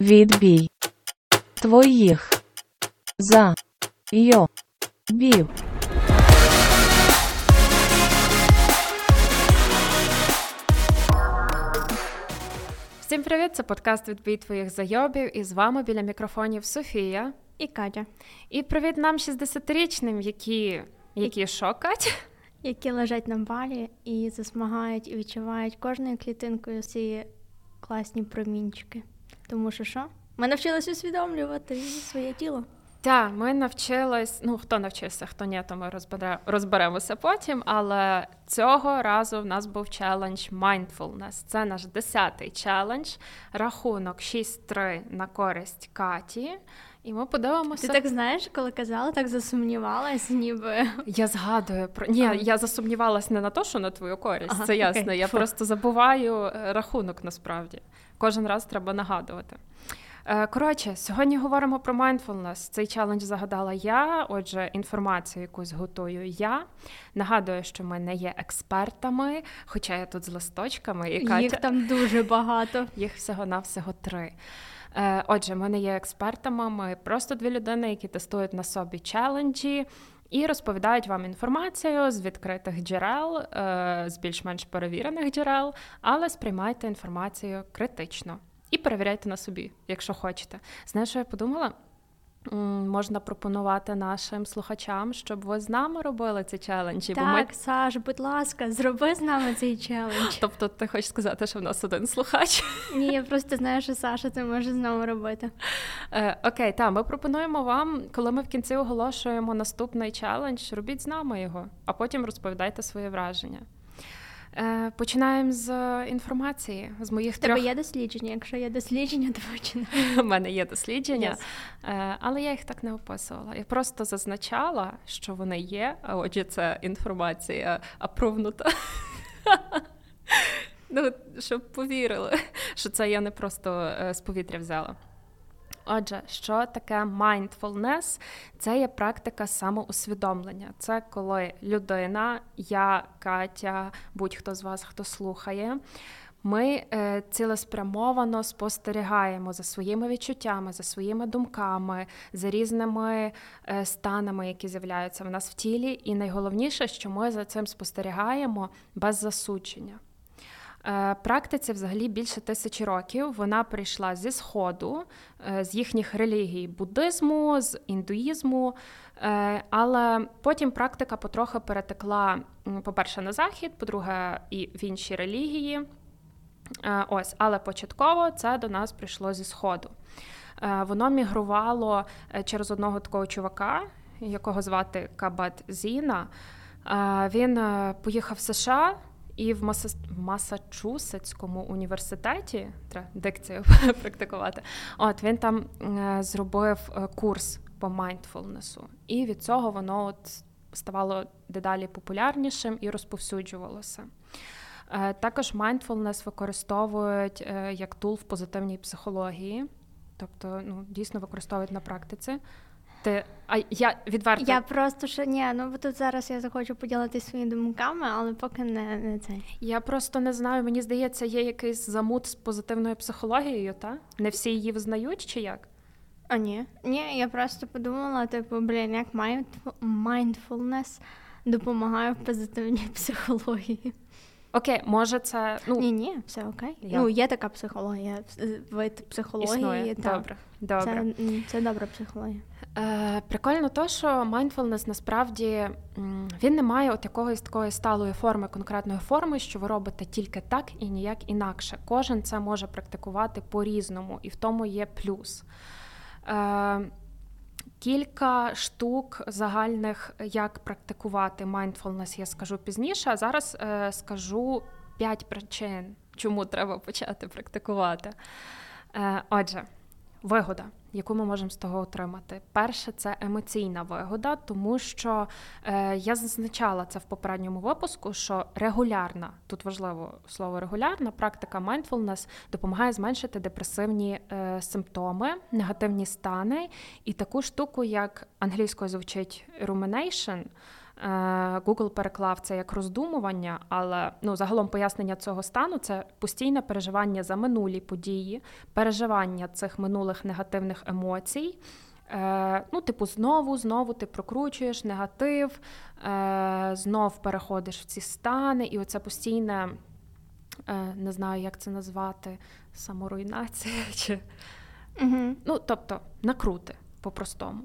Відбій твоїх за йо бів. Всім привіт! Це подкаст «Відбій твоїх зайобів. І з вами біля мікрофонів Софія і Катя. І привіт нам 60-річним, які які що, Катя? Які лежать на балі і засмагають і відчувають кожною клітинкою ці класні промінчики. Тому що що? Ми навчилися усвідомлювати своє тіло. Так, ми навчились. Ну хто навчився, хто ні, то ми розберемося потім. Але цього разу в нас був челендж Mindfulness. Це наш десятий челендж. Рахунок 6-3 на користь Каті. І ми подивимося. Ти так знаєш, коли казала, так засумнівалась, ніби я згадую про ні, ага. я засумнівалась не на те, що на твою користь. Ага, це ясно. Окей. Я Фу. просто забуваю е, рахунок насправді. Кожен раз треба нагадувати. Е, коротше, сьогодні говоримо про mindfulness. Цей челендж загадала я. Отже, інформацію якусь готую я. Нагадую, що ми не є експертами, хоча я тут з листочками і Катя... їх там дуже багато. Їх всього-навсього три. Е, отже, ми не є експертами. Ми просто дві людини, які тестують на собі челенджі. І розповідають вам інформацію з відкритих джерел, е, з більш-менш перевірених джерел, але сприймайте інформацію критично. І перевіряйте на собі, якщо хочете. Знаєш, що я подумала? Можна пропонувати нашим слухачам, щоб ви з нами робили ці челенджі. Так, бо ми... Саш, будь ласка, зроби з нами цей челендж. Тобто, ти хочеш сказати, що в нас один слухач? Ні, я просто знаю, що Саша це може з нами робити. Е, Окей, так, ми пропонуємо вам, коли ми в кінці оголошуємо наступний челендж, робіть з нами його, а потім розповідайте свої враження. Е, починаємо з інформації з моїх В тебе є дослідження. Якщо є дослідження, то починай. У мене є дослідження, yes. але я їх так не описувала. Я просто зазначала, що вони є. А отже, це інформація апровнута. Ну, щоб повірили, що це я не просто е, з повітря взяла. Отже, що таке mindfulness? Це є практика самоусвідомлення. Це коли людина, я, Катя, будь-хто з вас, хто слухає, ми е, цілеспрямовано спостерігаємо за своїми відчуттями, за своїми думками, за різними е, станами, які з'являються в нас в тілі. І найголовніше, що ми за цим спостерігаємо без засудження. Е, практиці взагалі більше тисячі років. Вона прийшла зі сходу, е, з їхніх релігій буддизму, з індуїзму, е, але потім практика потрохи перетекла, по-перше, на захід, по-друге, і в інші релігії. Ось, але початково це до нас прийшло зі сходу. Воно мігрувало через одного такого чувака, якого звати Кабат Зіна. Він поїхав в США. І в Маса... Масачусетському університеті треба дикцію практикувати. От він там е, зробив е, курс по майндфулнесу, і від цього воно от ставало дедалі популярнішим і розповсюджувалося. Е, також майндфулнес використовують як тул в позитивній психології, тобто ну, дійсно використовують на практиці. Ти, а я відверто... Я просто що ні, ну бо тут зараз я захочу поділитися своїми думками, але поки не не це. Я просто не знаю. Мені здається, є якийсь замут з позитивною психологією, та не всі її визнають чи як? А ні, ні, я просто подумала, типу, блін, як mindfulness допомагає в позитивній психології. Окей, може, це ну ні, ні, все окей. Я... Ну є така психологія, вид психології. Існує. Так. Добре, добре. Це, це добра психологія. Е, Прикольно, то що mindfulness насправді він не має от якоїсь такої сталої форми, конкретної форми, що ви робите тільки так і ніяк інакше. Кожен це може практикувати по-різному, і в тому є плюс. Е, Кілька штук загальних, як практикувати mindfulness, я скажу пізніше. А зараз е, скажу п'ять причин, чому треба почати практикувати. Е, Отже, вигода яку ми можемо з того отримати. Перше, це емоційна вигода, тому що е, я зазначала це в попередньому випуску, що регулярна, тут важливо слово регулярна, практика mindfulness допомагає зменшити депресивні е, симптоми, негативні стани і таку штуку, як англійською звучить rumination, Google переклав це як роздумування, але ну, загалом пояснення цього стану це постійне переживання за минулі події, переживання цих минулих негативних емоцій. Е, Ну, типу, знову, знову ти прокручуєш негатив, е, знов переходиш в ці стани, і оце постійне, е, не знаю, як це назвати, саморуйнація. чи... Угу. Ну, тобто, накрути по-простому.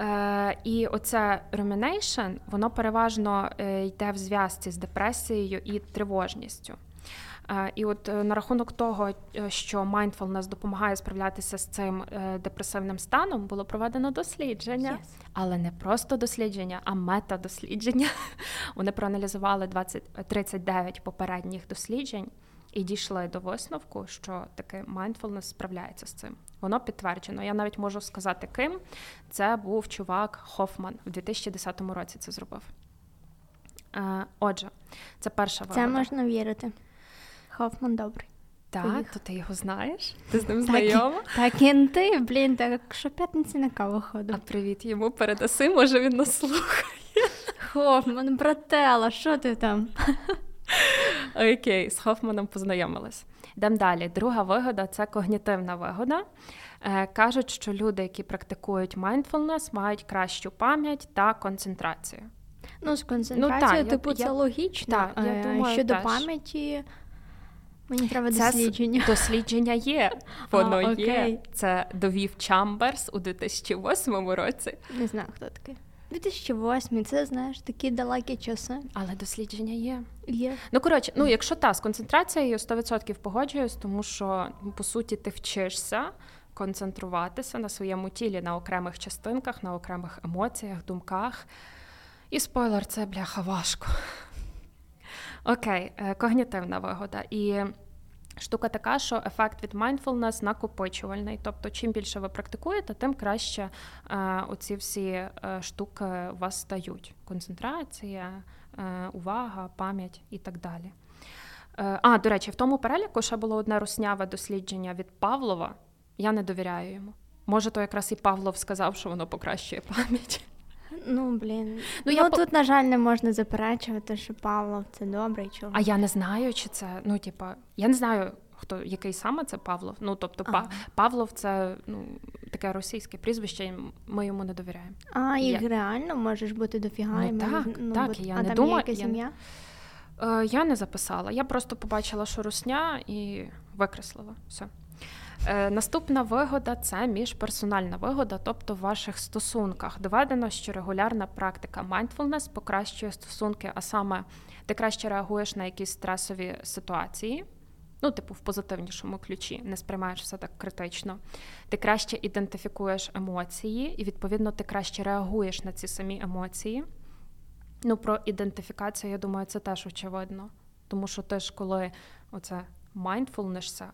Е, І оце rumination, воно переважно е, йде в зв'язці з депресією і тривожністю. Е, і от е, на рахунок того, що mindfulness допомагає справлятися з цим депресивним станом, було проведено дослідження, yes. але не просто дослідження, а метадослідження. Вони проаналізували 20, 39 попередніх досліджень і дійшли до висновку, що таке mindfulness справляється з цим. Воно підтверджено. Я навіть можу сказати, ким це був чувак Хофман в 2010 році. Це зробив. Отже, це перша вигода. Це можна вірити. Хофман добрий. Так, то ти його знаєш? Ти з ним знайома? Так, і ти, блін, так що п'ятниці на каву ходив. А привіт йому передаси, може він нас слухає. Хофман, братела, що ти там? Окей, з Хофманом познайомилась. Йдемо далі. Друга вигода це когнітивна вигода. Е, кажуть, що люди, які практикують mindfulness, мають кращу пам'ять та концентрацію. Ну, з концентрацією, ну, типу, я, це я, логічно. Так, я думаю, Щодо теж. пам'яті. Мені треба це дослідження. Дослідження є. Воно а, є. Це довів Чамберс у 2008 році. Не знаю, хто такий. 2008, це знаєш такі далекі часи. Але дослідження є. Є. Ну коротше, ну якщо та з концентрацією 100% погоджуюсь, тому що по суті ти вчишся концентруватися на своєму тілі, на окремих частинках, на окремих емоціях, думках. І спойлер, це бляха важко. Окей, е, когнітивна вигода. І штука така, що ефект від mindfulness накопичувальний. Тобто, чим більше ви практикуєте, тим краще е, оці всі е, штуки у вас стають: концентрація, е, увага, пам'ять і так далі. Е, а, до речі, в тому переліку ще було одне русняве дослідження від Павлова. Я не довіряю йому. Може, то якраз і Павлов сказав, що воно покращує пам'ять. Ну, блін. Ну, ну я тут, по... на жаль, не можна заперечувати, що Павлов це добрий чоловік. А я не знаю, чи це, ну, типа, я не знаю, хто який саме це Павлов. Ну, тобто, ага. Павлов це ну, таке російське прізвище, ми йому не довіряємо. А, їх я... реально можеш бути дофіга. Ну, так, ну, так, бо... я а не там думаю. Є якась сім'я? Е, я не записала. Я просто побачила, що русня і викреслила все. Е, наступна вигода це міжперсональна вигода, тобто в ваших стосунках. Доведено, що регулярна практика mindfulness покращує стосунки, а саме ти краще реагуєш на якісь стресові ситуації. Ну, типу, в позитивнішому ключі, не сприймаєш все так критично. Ти краще ідентифікуєш емоції, і, відповідно, ти краще реагуєш на ці самі емоції. Ну, про ідентифікацію, я думаю, це теж очевидно. Тому що ти ж, коли оце Е,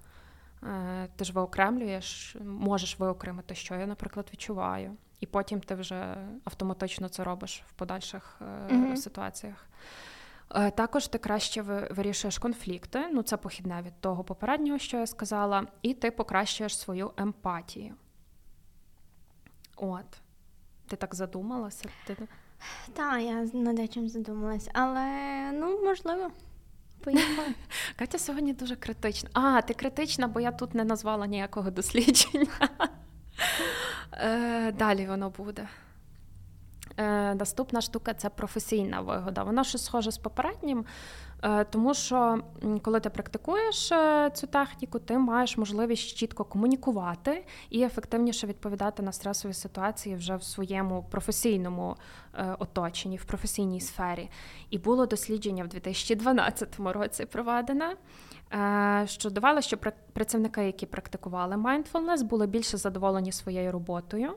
ти ж виокремлюєш, можеш виокремити, що я, наприклад, відчуваю, і потім ти вже автоматично це робиш в подальших mm-hmm. ситуаціях. Е, також ти краще вирішуєш конфлікти, ну це похідне від того попереднього, що я сказала, і ти покращуєш свою емпатію. От. Ти так задумалася? Ти... Так, я над чим задумалась, але ну можливо. Поїхали. Катя сьогодні дуже критична. А, ти критична, бо я тут не назвала ніякого дослідження. Е, далі воно буде. Е, наступна штука це професійна вигода. Вона щось схоже з попереднім, е, тому що коли ти практикуєш е, цю техніку, ти маєш можливість чітко комунікувати і ефективніше відповідати на стресові ситуації вже в своєму професійному оточенні, в професійній сфері. І було дослідження в 2012 році проведене. Що давало, що працівники, які практикували mindfulness, були більше задоволені своєю роботою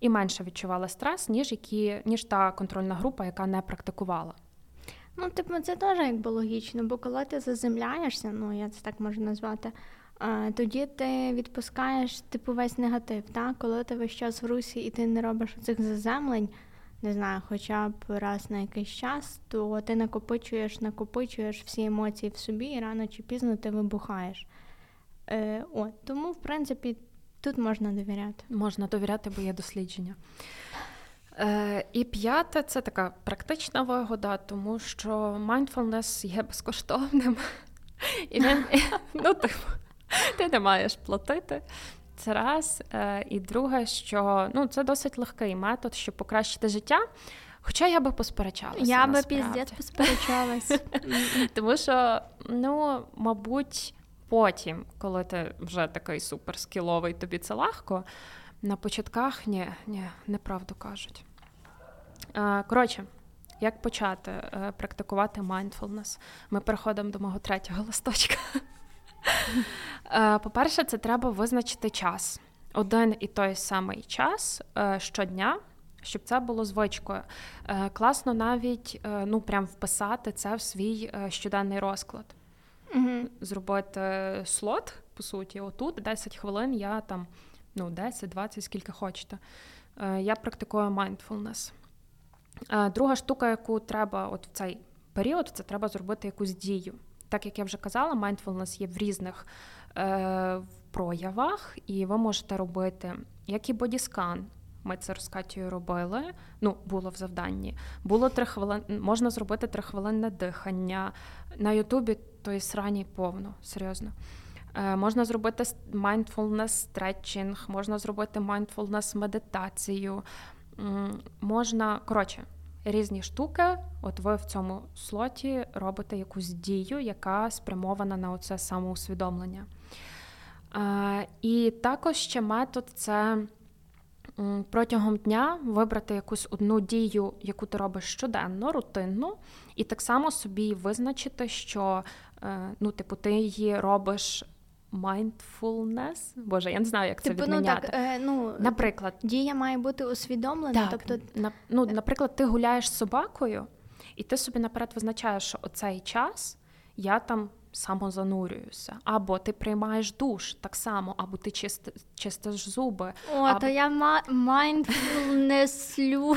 і менше відчувала стрес, ніж які ніж та контрольна група, яка не практикувала. Ну, типу, це теж якби логічно, бо коли ти заземляєшся, ну я це так можу назвати, тоді ти відпускаєш типу весь негатив. Так? Коли ти весь час в русі і ти не робиш цих заземлень, не знаю, хоча б раз на якийсь час, то ти накопичуєш, накопичуєш всі емоції в собі, і рано чи пізно ти вибухаєш. Е, от, Тому, в принципі, Тут можна довіряти. Можна довіряти, бо є дослідження. Е, І п'яте це така практична вигода, тому що mindfulness є безкоштовним. І він, ну, типу, ти не маєш платити. Це раз. Е, І друге, що ну, це досить легкий метод, щоб покращити життя. Хоча я би посперечалася. Я би піздець посперечалась. Тому що, ну, мабуть, потім, коли ти вже такий суперскіловий, тобі це легко. На початках ні, ні, неправду кажуть. Е, Коротше, як почати е, практикувати mindfulness? Ми переходимо до мого третього листочка. Е, По-перше, це треба визначити час. Один і той самий час щодня, щоб це було звичкою. Класно навіть ну, прям вписати це в свій щоденний розклад. Мгм. Зробити слот, по суті, отут 10 хвилин я там, ну, 10-20, скільки хочете. Е, Я практикую mindfulness. Е, Друга штука, яку треба от в цей період, це треба зробити якусь дію. Так як я вже казала, mindfulness є в різних е, проявах, і ви можете робити як і бодіскан. Ми це з Катєю робили. Ну, було в завданні. Було три хвилин, можна зробити трихвилинне дихання. На Ютубі тої срані повно, серйозно. Е, можна зробити mindfulness стретчинг, можна зробити mindfulness медитацію. Можна, коротше, різні штуки. От ви в цьому слоті робите якусь дію, яка спрямована на оце самоусвідомлення. Е, І також ще метод це протягом дня вибрати якусь одну дію, яку ти робиш щоденно, рутинну, і так само собі визначити, що е, ну, типу, ти її робиш mindfulness. Боже, я не знаю, як це Типу, ну так, е, ну, Наприклад, дія має бути усвідомлена, так, тобто на, ну, наприклад, ти гуляєш з собакою, і ти собі наперед визначаєш, що оцей час я там самозанурююся. Або ти приймаєш душ так само, або ти чисти, чистиш зуби. О, або... то я ма- mindfulnesslю.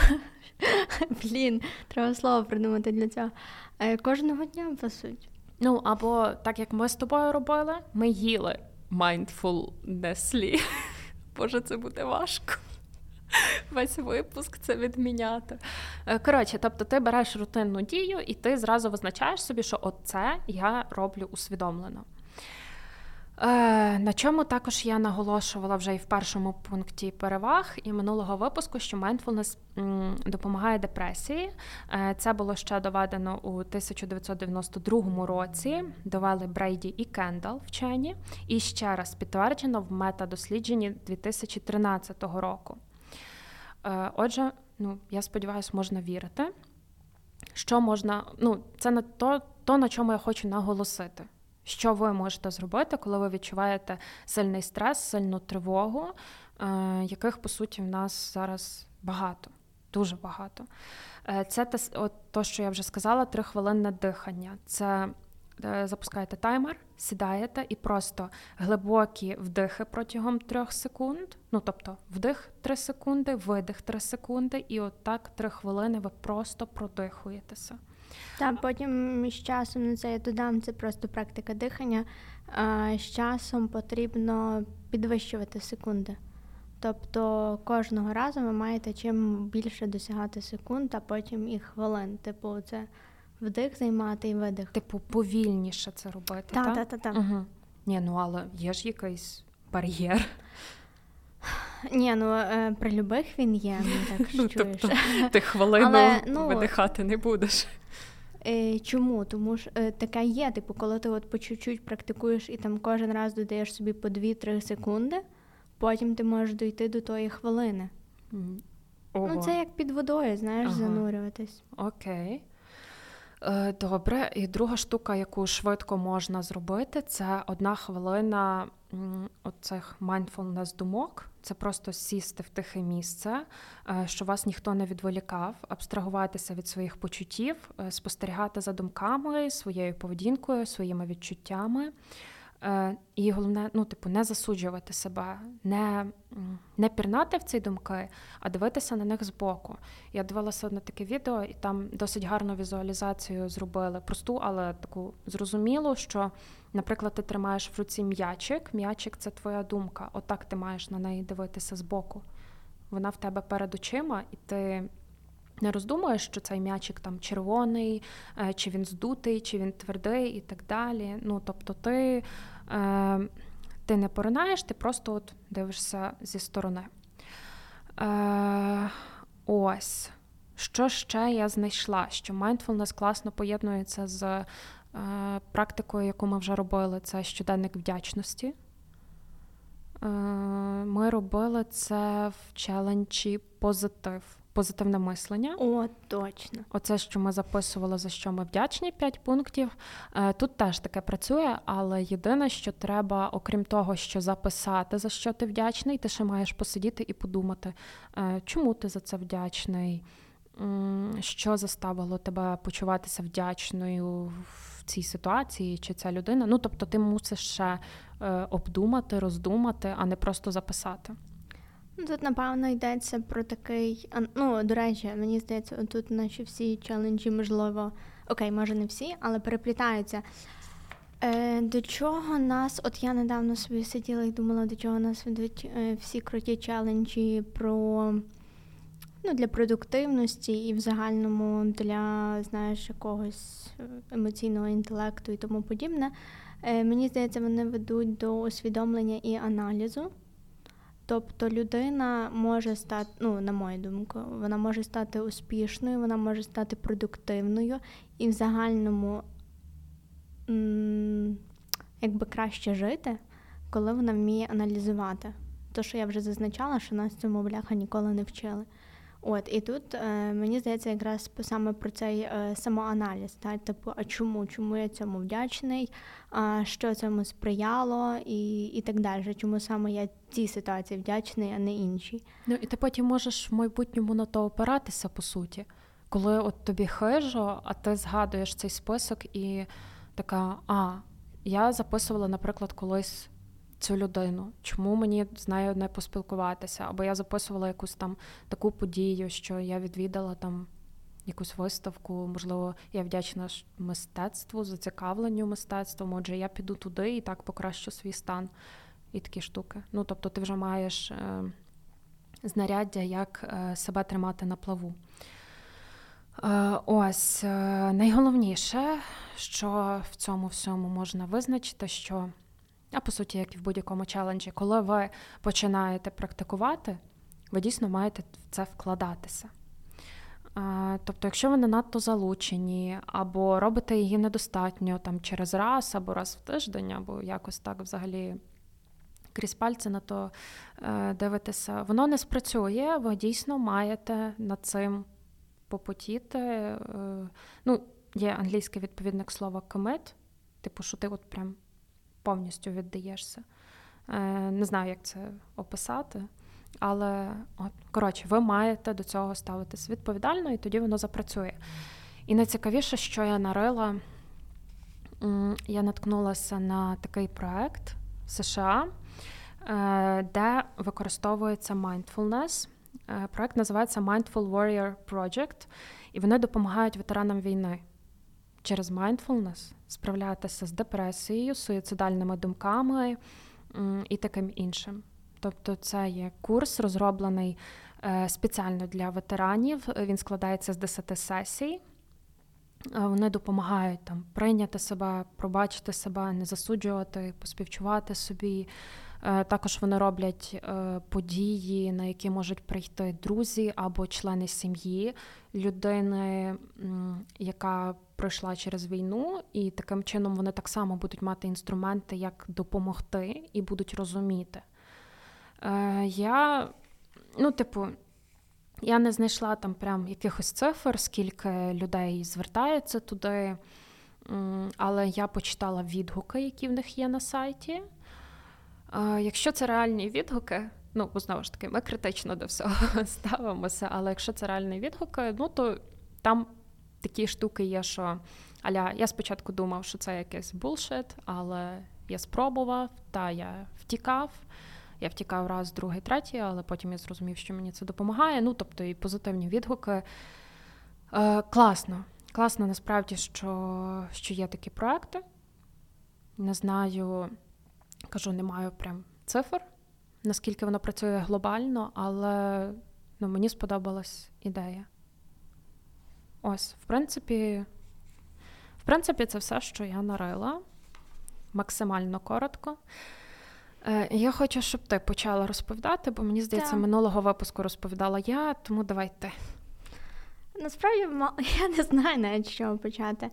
Блін, треба слово придумати для цього. Е, Кожного дня, по суті. Ну, або так як ми з тобою робили, ми їли mindfulnessly. Боже, це буде важко. Весь випуск це відміняти. Е, Коротше, тобто ти береш рутинну дію, і ти зразу визначаєш собі, що оце я роблю усвідомлено. Е, на чому також я наголошувала вже і в першому пункті переваг і минулого випуску, що mindfulness допомагає депресії. Е, це було ще доведено у 1992 році. Довели Брейді і Кендал вчені, і ще раз підтверджено в метадослідженні 2013 року. Е, отже, ну я сподіваюся, можна вірити. Що можна, ну, це на то, то, на чому я хочу наголосити. Що ви можете зробити, коли ви відчуваєте сильний стрес, сильну тривогу, е, яких по суті в нас зараз багато, дуже багато. Е, це те, от то, що я вже сказала, трихвилинне дихання. Це запускаєте таймер, сідаєте і просто глибокі вдихи протягом трьох секунд. Ну тобто вдих 3 секунди, видих 3 секунди, і отак 3 хвилини ви просто продихуєтеся. Та потім з часом ну, це я додам, це просто практика дихання. З часом потрібно підвищувати секунди. Тобто кожного разу ви маєте чим більше досягати секунд, а потім і хвилин. Типу, це вдих займати і видих. Типу, повільніше це робити. Та, так? та, та, та. Угу. Ні, ну але є ж якийсь бар'єр. Ні, ну е, при любих він є, ну так Ну, чуєш. тобто, ти хвилину Але, ну, видихати не будеш. Е, чому? Тому ж е, таке є, типу, коли ти от по чуть-чуть практикуєш і там кожен раз додаєш собі по 2-3 секунди, потім ти можеш дойти до тої хвилини. Ого. Ну, це як під водою, знаєш, Ага. занурюватись. Окей. Е, Добре, і друга штука, яку швидко можна зробити, це одна хвилина оцих mindfulness думок. Це просто сісти в тихе місце, е, що вас ніхто не відволікав, абстрагуватися від своїх почуттів, е, спостерігати за думками, своєю поведінкою, своїми відчуттями. Е, І головне, ну, типу, не засуджувати себе, не, не пірнати в ці думки, а дивитися на них збоку. Я дивилася на таке відео, і там досить гарну візуалізацію зробили. Просту, але таку зрозумілу, що, наприклад, ти тримаєш в руці м'ячик. М'ячик це твоя думка. Отак ти маєш на неї дивитися збоку. Вона в тебе перед очима, і ти не роздумуєш, що цей м'ячик там червоний, е, чи він здутий, чи він твердий і так далі. Ну, тобто, ти е, ти не поринаєш, ти просто от дивишся зі сторони. Е, Ось. Що ще я знайшла? Що mindfulness класно поєднується з практикою, яку ми вже робили, це щоденник вдячності. Ми робили це в челенджі позитив позитивне мислення. О, точно. Оце, що ми записували, за що ми вдячні, 5 пунктів. Е, тут теж таке працює, але єдине, що треба, окрім того, що записати, за що ти вдячний, ти ще маєш посидіти і подумати, е, чому ти за це вдячний, що заставило тебе почуватися вдячною в цій ситуації, чи ця людина. Ну, тобто, ти мусиш ще е, обдумати, роздумати, а не просто записати. Ну, тут, напевно, йдеться про такий. Ну, до речі, мені здається, тут наші всі челенджі, можливо, окей, може не всі, але переплітаються. Е, До чого нас, от я недавно собі сиділа і думала, до чого нас ведуть е, всі круті челенджі про ну, для продуктивності і в загальному для знаєш, якогось е, емоційного інтелекту і тому подібне. Е, Мені здається, вони ведуть до усвідомлення і аналізу. Тобто людина може стати, ну, на мою думку, вона може стати успішною, вона може стати продуктивною і в загальному якби краще жити, коли вона вміє аналізувати. То, що я вже зазначала, що нас цьому бляха ніколи не вчили. От і тут е, мені здається, якраз саме про цей е, самоаналіз, та типу, а чому? Чому я цьому вдячний? А що цьому сприяло, і і так далі. Чому саме я цій ситуації вдячний, а не іншій? Ну і ти потім можеш в майбутньому на то опиратися, по суті, коли от тобі хижо, а ти згадуєш цей список і така, а я записувала, наприклад, колись цю людину, чому мені з нею не поспілкуватися? Або я записувала якусь там таку подію, що я відвідала там якусь виставку, можливо, я вдячна мистецтву, зацікавленню мистецтвом. Отже, я піду туди і так покращу свій стан і такі штуки. Ну, тобто, ти вже маєш е, знаряддя, як е, себе тримати на плаву. Е, ось е, найголовніше, що в цьому всьому можна визначити, що а по суті, як і в будь-якому челенджі, коли ви починаєте практикувати, ви дійсно маєте в це вкладатися. Тобто, якщо ви не надто залучені, або робите її недостатньо там через раз, або раз в тиждень, або якось так взагалі крізь пальці на то е, дивитеся, воно не спрацює, ви дійсно маєте над цим попотіти. Е, ну, Є англійський відповідник слова commit, типу, що ти от прям повністю віддаєшся. Е, не знаю, як це описати, але от, коротше, ви маєте до цього ставитись відповідально, і тоді воно запрацює. І найцікавіше, що я нарила, я наткнулася на такий проект в США, е, де використовується mindfulness. Е, проект називається Mindful Warrior Project, і вони допомагають ветеранам війни через mindfulness справлятися з депресією, суїцидальними думками і таким іншим. Тобто, це є курс, розроблений е, спеціально для ветеранів. Він складається з 10 сесій. Вони допомагають там прийняти себе, пробачити себе, не засуджувати, поспівчувати собі. Е, також вони роблять е, події, на які можуть прийти друзі або члени сім'ї людини, яка пройшла через війну, і таким чином вони так само будуть мати інструменти, як допомогти, і будуть розуміти. Е, Я, ну, типу, я не знайшла там прям якихось цифр, скільки людей звертається туди, але я почитала відгуки, які в них є на сайті. Якщо це реальні відгуки, ну, знову ж таки, ми критично до всього ставимося, але якщо це реальні відгуки, ну то там такі штуки є, що аля я спочатку думав, що це якийсь булшит, але я спробував, та я втікав. Я втікав раз, другий, третій, але потім я зрозумів, що мені це допомагає. Ну, тобто, і позитивні відгуки. Е, Класно. Класно, насправді, що що є такі проекти. Не знаю, кажу, не маю прям цифр, наскільки воно працює глобально, але ну, мені сподобалась ідея. Ось, в принципі, в принципі, це все, що я нарила максимально коротко. Е, Я хочу, щоб ти почала розповідати, бо мені здається, Так. минулого випуску розповідала я, тому давай ти. Насправді я не знаю навіть з чого почати.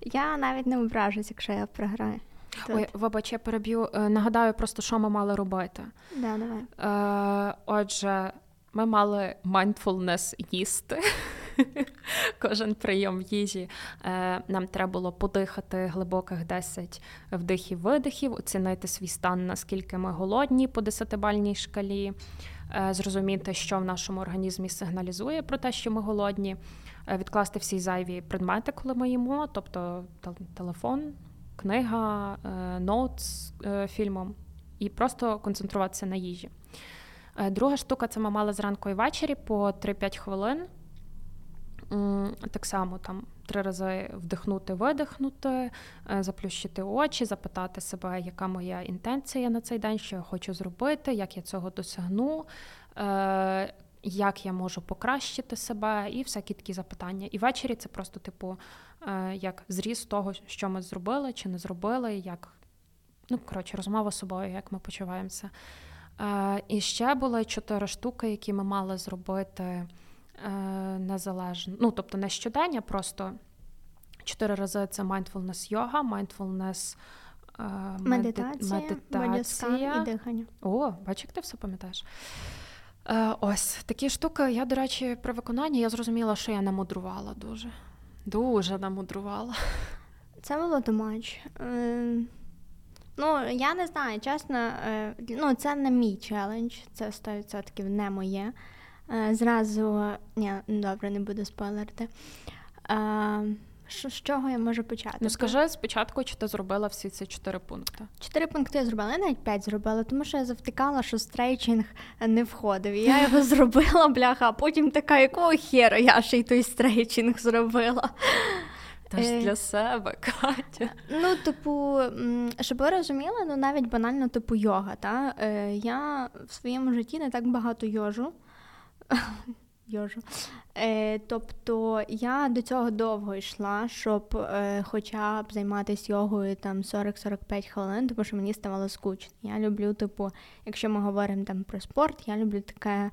Я навіть не ображусь, якщо я програю. Тут. Ой, вибач, я переб'ю. Е, Нагадаю просто, що ми мали робити. Да, давай. Е, Отже, ми мали mindfulness їсти. Кожен прийом їжі. Е, Нам треба було подихати глибоких 10 вдихів-видихів, оцінити свій стан, наскільки ми голодні по 10-бальній шкалі, е, зрозуміти, що в нашому організмі сигналізує про те, що ми голодні, е, відкласти всі зайві предмети, коли ми їмо, тобто телефон, книга, ноут з фільмом, і просто концентруватися на їжі. Друга штука це ми мали зранку і ввечері по 3-5 хвилин. Так само там три рази вдихнути, видихнути, е, заплющити очі, запитати себе, яка моя інтенція на цей день, що я хочу зробити, як я цього досягну, е, як я можу покращити себе, і всякі такі запитання. І ввечері це просто, типу, е, як зріз того, що ми зробили чи не зробили, як ну, коротше, розмова з собою, як ми почуваємося. І ще були чотири штуки, які ми мали зробити незалежно. Ну, тобто не щодення, просто чотири рази це mindfulness йога, mindfulness е, Медитація, медитація. і дихання. О, бачиш, як ти все пам'ятаєш. Е, ось такі штуки. Я, до речі, при виконанні я зрозуміла, що я намудрувала дуже. Дуже намудрувала. Це було тумач. Е, ну, я не знаю, чесно, е, ну, це не мій челендж, це 100% не моє. Е, зразу, ні, добре, не буду спойлерити. Е, що, з чого я можу почати? Ну скажи спочатку, чи ти зробила всі ці чотири пункти. Чотири пункти я зробила, я навіть п'ять зробила, тому що я завтикала, що стрейчинг не входив. І я його зробила, бляха, а потім така, якого хера я ще й той стрейчинг зробила. Та ж Е. для себе, Катя. Ну, типу, щоб ви розуміли, ну навіть банально, типу, йога. Та? Я в своєму житті не так багато йожу. Йожу. Е, тобто я до цього довго йшла, щоб е, хоча б займатися йогою там 40-45 хвилин, тому що мені ставало скучно. Я люблю, типу, якщо ми говоримо там про спорт, я люблю таке,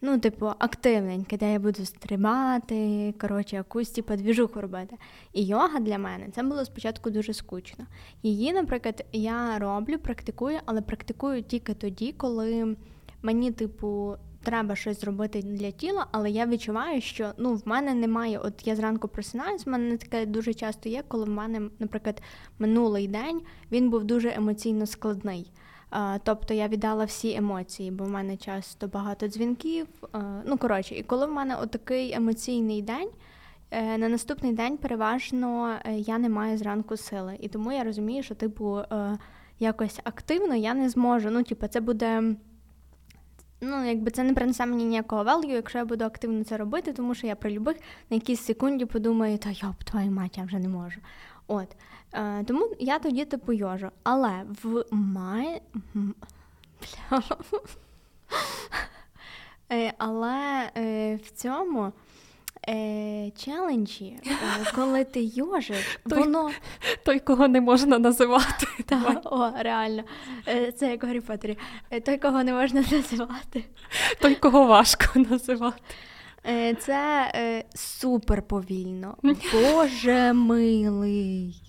ну, типу, активненьке, де я буду стрибати, коротше, якусь типу, двіжуху робити. І йога для мене це було спочатку дуже скучно. Її, наприклад, я роблю, практикую, але практикую тільки тоді, коли мені, типу, треба щось зробити для тіла, але я відчуваю, що ну, в мене немає. От я зранку просинаюсь, в мене таке дуже часто є, коли в мене, наприклад, минулий день він був дуже емоційно складний. Тобто я віддала всі емоції, бо в мене часто багато дзвінків. Ну, коротше, і коли в мене отакий емоційний день, е, на наступний день переважно е, я не маю зранку сили. І тому я розумію, що, типу, е, якось активно я не зможу. Ну, типу, це буде. Ну, якби це не принесе мені ніякого value, якщо я буду активно це робити, тому що я при любих на якійсь секунді подумаю, та ёб твою мать, я вже не можу. От. Е, тому я тоді типу йожу. Але в май. Е, але е, в цьому е, челенджі, е, коли ти йожиш, Той- воно. Той, кого не можна називати. Давай. Та, о, реально. Е, Це як Гаррі Поттері. Е, Той, кого не можна називати. Той, кого важко називати. Це е, супер повільно. Боже милий.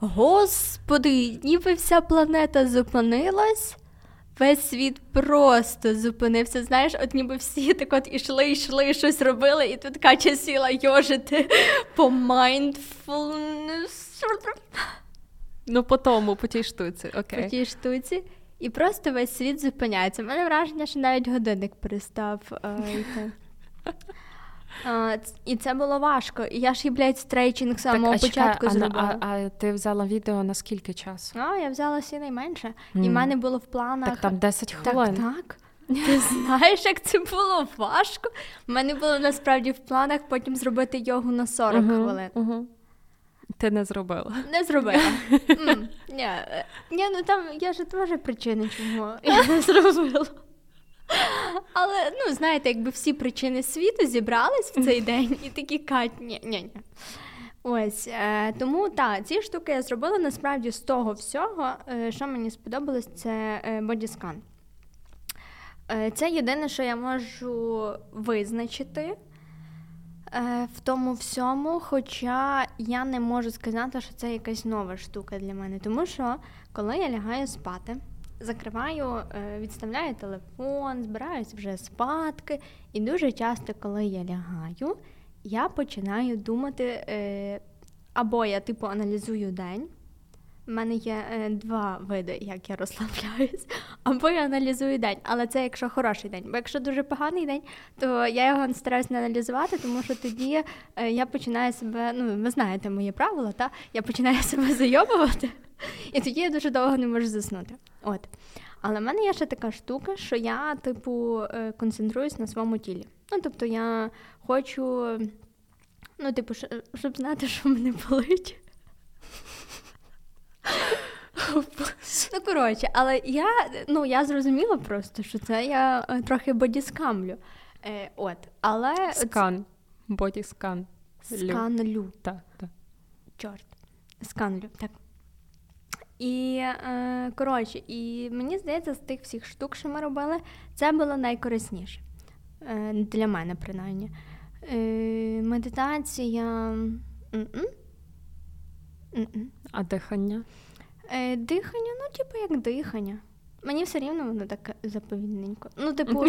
Господи, ніби вся планета зупинилась. Весь світ просто зупинився. Знаєш, от ніби всі так от ішли, йшли, щось робили, і тут Катя сіла йожити по mindfulness. Ну, по тому, по тій штуці. по тій штуці, і просто весь світ зупиняється. У мене враження, що навіть годинник перестав е, йти. А, і це було важко. І я ж, і, блядь, стрейчинг з самого а, початку на- зробила. а, а ти взяла відео на скільки часу? А, я взяла всі найменше. І в мене було в планах. Так там 10 так, хвилин. так. Ти знаєш, як це було важко? У мене було насправді в планах потім зробити йогу на 40 Мгм, хвилин. мгм. Ти не зробила. Не зробила. Ні, ні, ну там є ж теж причини, чому я не зробила. Але, ну, знаєте, якби всі причини світу зібрались в цей день і такі кать, ні, ні, ні. Ось е, тому так, ці штуки я зробила насправді з того всього, е, що мені сподобалось, це е, бодіскан. Е, це єдине, що я можу визначити е, в тому всьому, хоча я не можу сказати, що це якась нова штука для мене. Тому що коли я лягаю спати, закриваю, е, відставляю телефон, збираюсь вже спадки, і дуже часто, коли я лягаю, я починаю думати, е, або я типу аналізую день. У мене є е, два види, як я розслабляюсь, або я аналізую день, але це якщо хороший день. Бо якщо дуже поганий день, то я його стараюсь не аналізувати, тому що тоді е, я починаю себе, ну ви знаєте мої правила, та я починаю себе зайобувати, і тоді я дуже довго не можу заснути. От. Але в мене є ще така штука, що я, типу, е, концентруюсь на своєму тілі. Ну, тобто, я хочу, ну, типу, щоб знати, що мене болить. Ну, коротше, але я, ну, я зрозуміла просто, що це я е, трохи бодіскамлю. Е, от, але Скан. Бодіскан. Сканлю. Так, так. Чорт. Сканлю, так. І е, коротше, і мені здається, з тих всіх штук, що ми робили, це було найкорисніше. Е, для мене, принаймні. Е, медитація. М-м. А дихання? Е, дихання, ну, типу, як дихання. Мені все рівно воно так заповільненько. Ну, типу,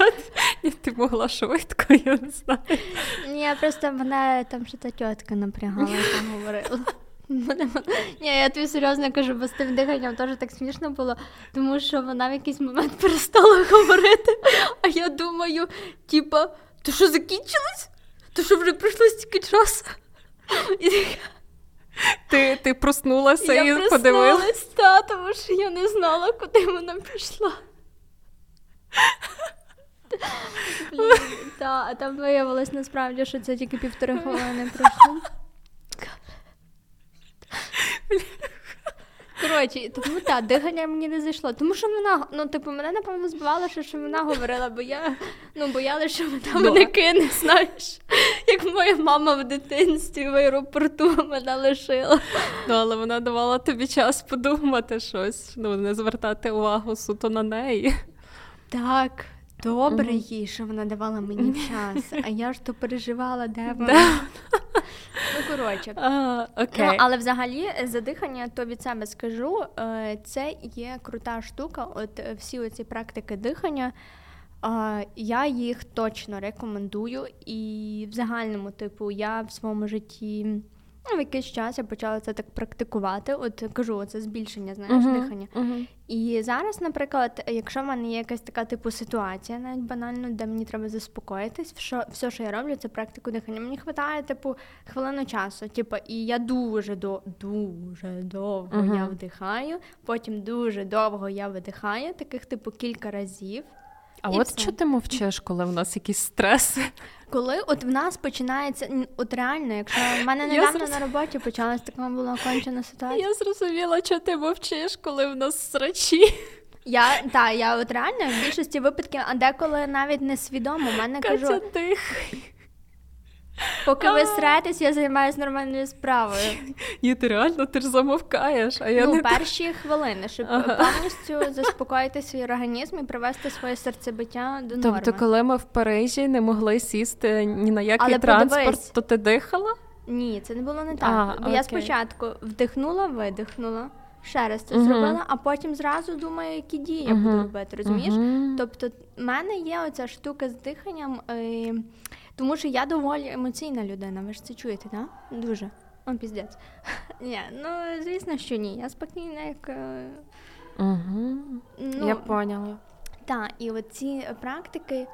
ти могла швидко, я не знаю. ні, просто мене там ще та тітка напрягала, яка говорила. Ні, я тобі серйозно кажу, бо з тим диханням теж так смішно було, тому що вона в якийсь момент перестала говорити, а я думаю, типа, то що закінчилось? То що вже пройшло стільки часу? І Ти, ти проснулася я і подивилася. проснулась, та, тому що я не знала, куди вона пішла. Блін, та, а там виявилось насправді, що це тільки півтори хвилини пройшло. Коротше, тому так, дихання мені не зайшло. Тому що вона, ну, типу, мене напевно збивало, що, що вона говорила, бо я ну, боялася, що вона мене кине, знаєш, як моя мама в дитинстві в аеропорту мене лишила. Ну, але вона давала тобі час подумати щось, ну, не звертати увагу суто на неї. Так, добре їй, що вона давала мені час, а я ж то переживала, де вона. Ну, коротше. А, окей. Ну, але взагалі е, за дихання, то від себе скажу, е, це є крута штука. От е, всі оці практики дихання. Я їх точно рекомендую, і в загальному, типу, я в своєму житті в якийсь час я почала це так практикувати. От кажу, це збільшення, знаєш, Мгм, дихання. мгм. І зараз, наприклад, якщо в мене є якась така типу ситуація, навіть банально, де мені треба заспокоїтись, що все, що я роблю, це практику дихання. Мені вистачає, типу, хвилину часу. Типу, і я дуже до дуже довго Мгм. я вдихаю, потім дуже довго я видихаю, таких типу кілька разів. А І от все. що ти мовчиш, коли в нас якісь стреси? Коли от в нас починається, от реально, якщо в мене недавно зрозум... на роботі почалась така була кончена ситуація. Я зрозуміла, що ти мовчиш, коли в нас срачі. Я та я от реально в більшості випадків, а деколи навіть несвідомо. в мене кажу, Тих. Поки ви сретесь, я займаюся нормальною справою. Ні, ти реально ти ж замовкаєш, а я ну, не перші хвилини, щоб Ага. повністю заспокоїти свій організм і привести своє серцебиття до норми. Тобто, коли ми в Парижі не могли сісти ні на який Але транспорт, подивись. то ти дихала? Ні, це не було не так. А, Бо я спочатку вдихнула, видихнула, ще раз це Мгм. зробила, а потім зразу думаю, які дії я буду робити. Розумієш? Мгм. Тобто, в мене є оця штука з диханням, е, тому що я доволі емоційна людина. Ви ж це чуєте, так? Дуже. О, піздець. Ні, ну звісно, що ні. Я спокійна, як. Мгм. Ну, Я поняла. Так, і оці практики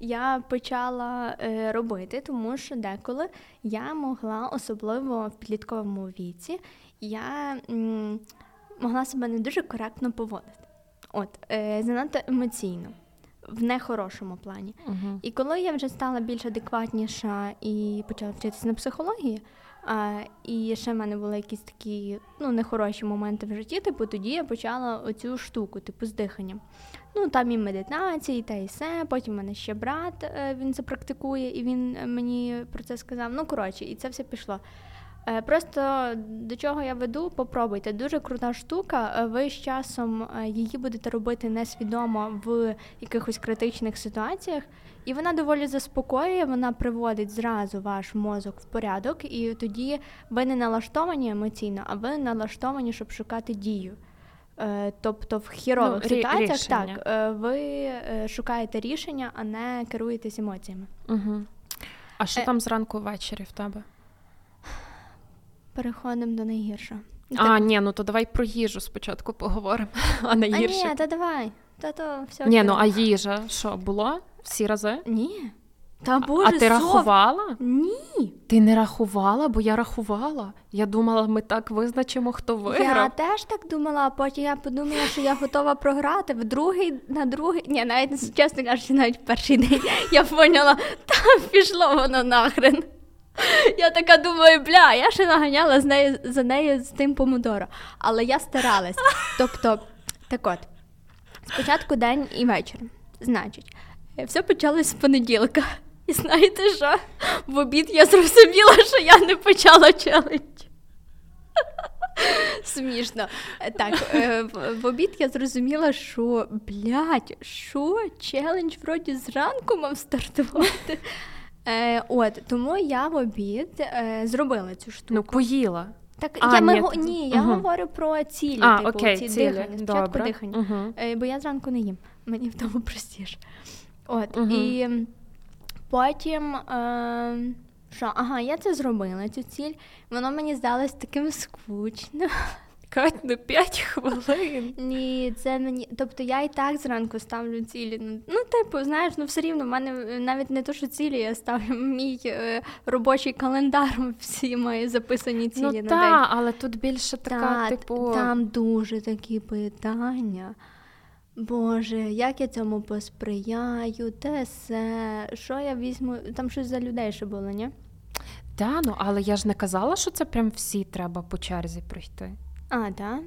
я почала е, робити, тому що деколи я могла, особливо в підлітковому віці, я м, могла себе не дуже коректно поводити. От, е, занадто емоційно, в нехорошому плані. Мгм. І коли я вже стала більш адекватніша і почала вчитися на психології, А, І ще в мене були якісь такі ну, нехороші моменти в житті. Типу, тоді я почала оцю штуку, типу, з диханням. Ну, там і медитації, та і все. Потім в мене ще брат е, він це практикує, і він мені про це сказав. Ну, коротше, і це все пішло. Е, просто до чого я веду, попробуйте. Дуже крута штука. Е, ви з часом її будете робити несвідомо в якихось критичних ситуаціях, і вона доволі заспокоює, вона приводить зразу ваш мозок в порядок, і тоді ви не налаштовані емоційно, а ви налаштовані, щоб шукати дію. Е, тобто в хірових ну, ситуаціях рішення. так е, ви е, шукаєте рішення, а не керуєтесь емоціями. Угу. А що е... там зранку ввечері в тебе? Переходимо до найгіршого. А, так... ні, ну то давай про їжу спочатку поговоримо. А найгірше. А ні, та давай. Та то все. Ні, ну а їжа що було всі рази? Ні. Та Боже, А ти сов... рахувала? Ні. Ти не рахувала, бо я рахувала. Я думала, ми так визначимо, хто виграв. Я теж так думала, а потім я подумала, що я готова програти в другий на другий. Ні, навіть чесно кажучи, навіть в перший день я поняла, там пішло воно нахрен. Я така думаю, бля, я ще наганяла з нею за нею з тим помодоро. Але я старалась. Тобто, так от, спочатку день і вечір. Значить, все почалось з понеділка. І знаєте що? В обід я зрозуміла, що я не почала челендж. Смішно. Так, е, в обід я зрозуміла, що блядь, що челендж вроді зранку мав стартувати. Е, От, тому я в обід е, зробила цю штуку. Ну, поїла. Так, а, я ні, ні, я угу. говорю про цілі, а, типу, окей, ці цілі. дихання. Спочатку Добре. дихання. Угу. Е, бо я зранку не їм. Мені в тому простіше. От, угу. і потім. Е, що, ага, я це зробила, цю ціль. Воно мені здалось таким скучним. Кать, на 5 хвилин. Ні, це мені. Тобто я і так зранку ставлю цілі. Ну, ну, типу, знаєш, ну все рівно в мене навіть не то, що цілі, я ставлю мій е, робочий календар, всі мої записані цілі ну, на та, день. але тут більше така, та, типу. Там дуже такі питання. Боже, як я цьому посприяю, те все, що я візьму, там щось за людей ще було, ні? Так, ну але я ж не казала, що це прям всі треба по черзі пройти. А, так?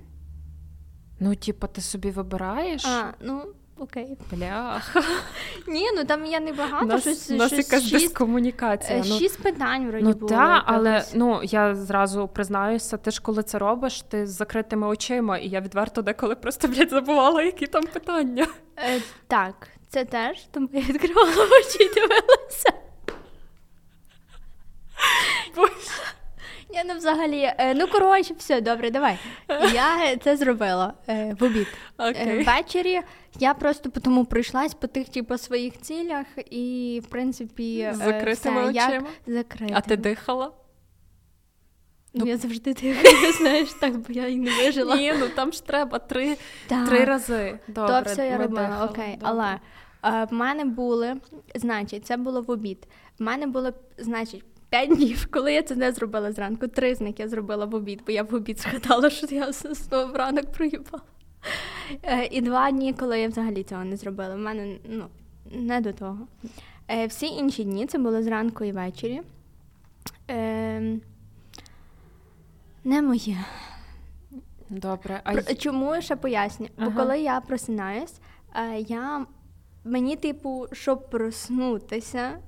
Ну, типу, ти собі вибираєш? А, ну, окей. Блях. Ні, ну там я не багато. Нас, щось, нас щось, якась шість, дискомунікація. Е, ну, шість питань вроді ну, було. Так, але ну, я зразу признаюся, ти ж коли це робиш, ти з закритими очима, і я відверто деколи просто блядь, забувала, які там питання. Е, Так, це теж, тому я відкривала очі і дивилася. Я ну взагалі, е, ну коротше, все, добре, давай. Я це зробила е, в обід. Okay. Ввечері я просто тому пройшлась по тих типу, своїх цілях і, в принципі, е, закритими все, очима. Як закритими. А ти дихала? Ну, Я завжди дихаю, знаєш, так, бо я і не вижила. Ні, ну там ж треба три три рази. Добре, То все я робила, окей. Добре. Але а, в мене були, значить, це було в обід. В мене було, значить, П'ять днів, коли я це не зробила зранку, три з них я зробила в обід, бо я в обід згадала, що я знову ранок проїбала. Е, і два дні, коли я взагалі цього не зробила. У мене ну, не до того. Е, всі інші дні це було зранку і ввечері. Е, не моє. Добре. А... Чому ще поясню? Ага. Бо коли я просинаюсь, я мені, типу, щоб проснутися.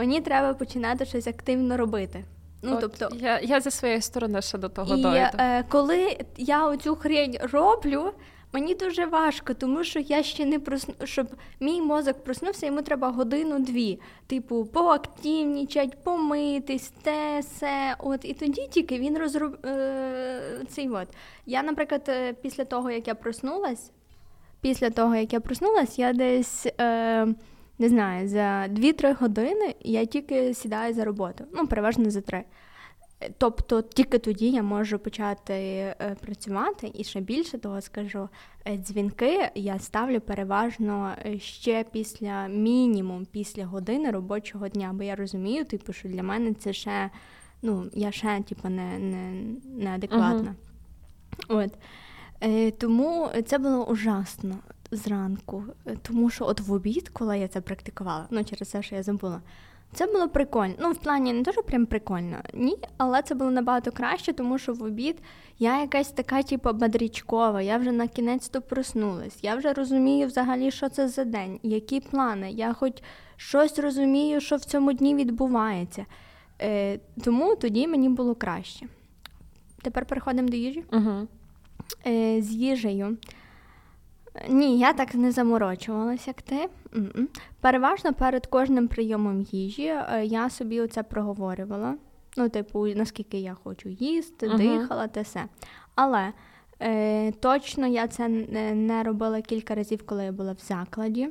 Мені треба починати щось активно робити. Ну, От, тобто, Я я зі своєї сторони ще до того і, дойду. Е, Коли я оцю хрень роблю, мені дуже важко, тому що я ще не просну, щоб мій мозок проснувся, йому треба годину-дві. Типу, поактивнічать, помитись, те, все. От, І тоді тільки він розроб... Е, цей от. Я, наприклад, е, після того, як я проснулась, після того, як я проснулась, я десь. Е, не знаю, за 2-3 години я тільки сідаю за роботу. Ну, переважно за 3. Тобто тільки тоді я можу почати е, працювати і ще більше того скажу, е, дзвінки я ставлю переважно е, ще після мінімум після години робочого дня, бо я розумію, типу, що для мене це ще ну, я ще типу, не, не, неадекватна. Uh-huh. От. Тому це було ужасно зранку, е, тому що от в обід, коли я це практикувала, ну через те, що я забула, Це було прикольно. Ну, в плані не дуже прям прикольно, ні, але це було набагато краще, тому що в обід я якась така, типу, бадрічкова, я вже на кінець то проснулась. Я вже розумію взагалі, що це за день, які плани. Я хоч щось розумію, що в цьому дні відбувається. Е, Тому тоді мені було краще. Тепер переходимо до їжі. Угу. Е, З їжею. Ні, я так не заморочувалася, як ти. М-м. Переважно перед кожним прийомом їжі е, я собі оце проговорювала. Ну, типу, наскільки я хочу їсти, Мгм. дихала те все. Але е, точно я це не, не робила кілька разів, коли я була в закладі.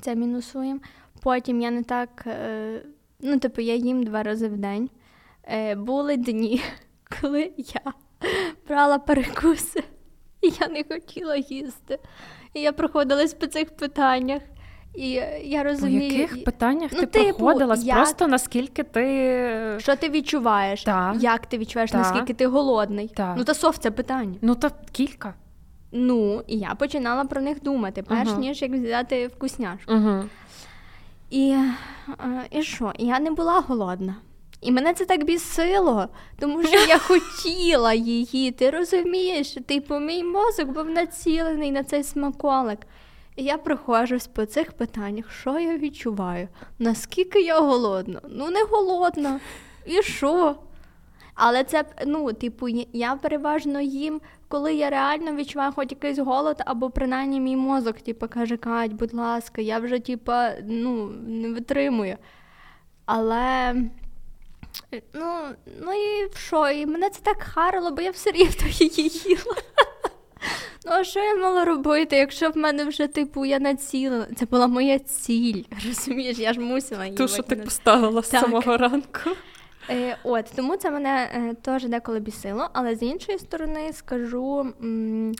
Це мінусуємо. Потім я не так. Е, ну, типу, я їм два рази в день. Е, були дні, коли я брала перекуси, і я не хотіла їсти. І я проходилась по цих питаннях. І я По розумію, яких питаннях Ну, ти типу, проходилась? як- Просто наскільки ти. що ти відчуваєш, Так. як ти відчуваєш, Так. наскільки ти голодний. Так. Ну, та сов це питання. Ну, то кілька. Ну, і я починала про них думати, перш Ага. ніж як взяти вкусняшку. Угу. І, е, і що? Я не була голодна. І мене це так бісило, тому що я хотіла її. Ти розумієш? Типу, мій мозок був націлений на цей смаколик. І я проходжусь по цих питаннях, що я відчуваю, наскільки я голодна. Ну, не голодна. І що? Але це, ну, типу, я- переважно їм, коли я реально відчуваю хоч якийсь голод, або принаймні мій мозок, типу, каже, Кать, будь ласка, я вже, типу, ну, не витримую. Але. Ну, ну і що? І мене це так харило, бо я все рівно її їла. Ну, а що я мала робити, якщо в мене вже, типу, я націлена? Це була моя ціль. Розумієш, я ж мусила її. Ту, що ти поставила з самого ранку. Е, от, тому це мене е, теж деколи бісило, але з іншої сторони скажу. М-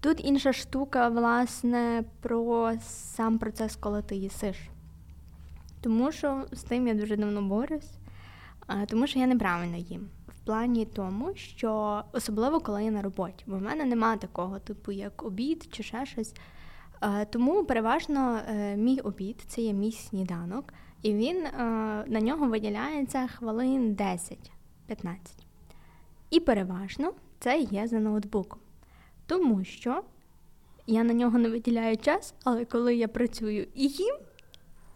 тут інша штука, власне, про сам процес, коли ти їсиш. Тому що з тим я дуже давно борюсь, тому що я неправильно їм. В плані тому, що особливо коли я на роботі, бо в мене немає такого, типу, як обід чи ще щось. Тому переважно е, мій обід це є мій сніданок, і він е, на нього виділяється хвилин 10-15. І переважно це є за ноутбуком. Тому що я на нього не виділяю час, але коли я працюю і їм,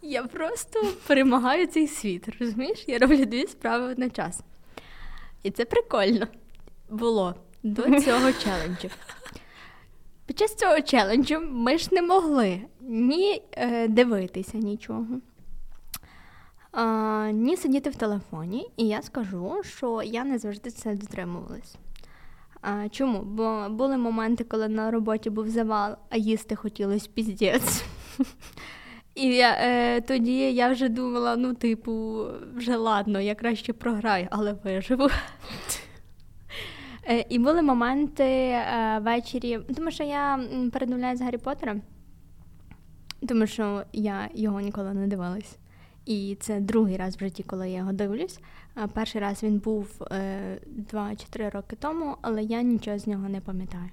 я просто перемагаю цей світ. Розумієш? Я роблю дві справи одночасно. І це прикольно було до цього челенджу. Під час цього челенджу ми ж не могли ні е, дивитися нічого, а, ні сидіти в телефоні. І я скажу, що я не завжди це дотримувалась. А, чому? Бо були моменти, коли на роботі був завал, а їсти хотілося піздець. І я, е, тоді я вже думала, ну, типу, вже ладно, я краще програю, але виживу. Е, І були моменти е, ввечері, тому що я м, передивляюсь Гаррі Поттера, тому що я його ніколи не дивилась. І це другий раз в житті, коли я його дивлюсь. А Перший раз він був е, 2 чи 3 роки тому, але я нічого з нього не пам'ятаю.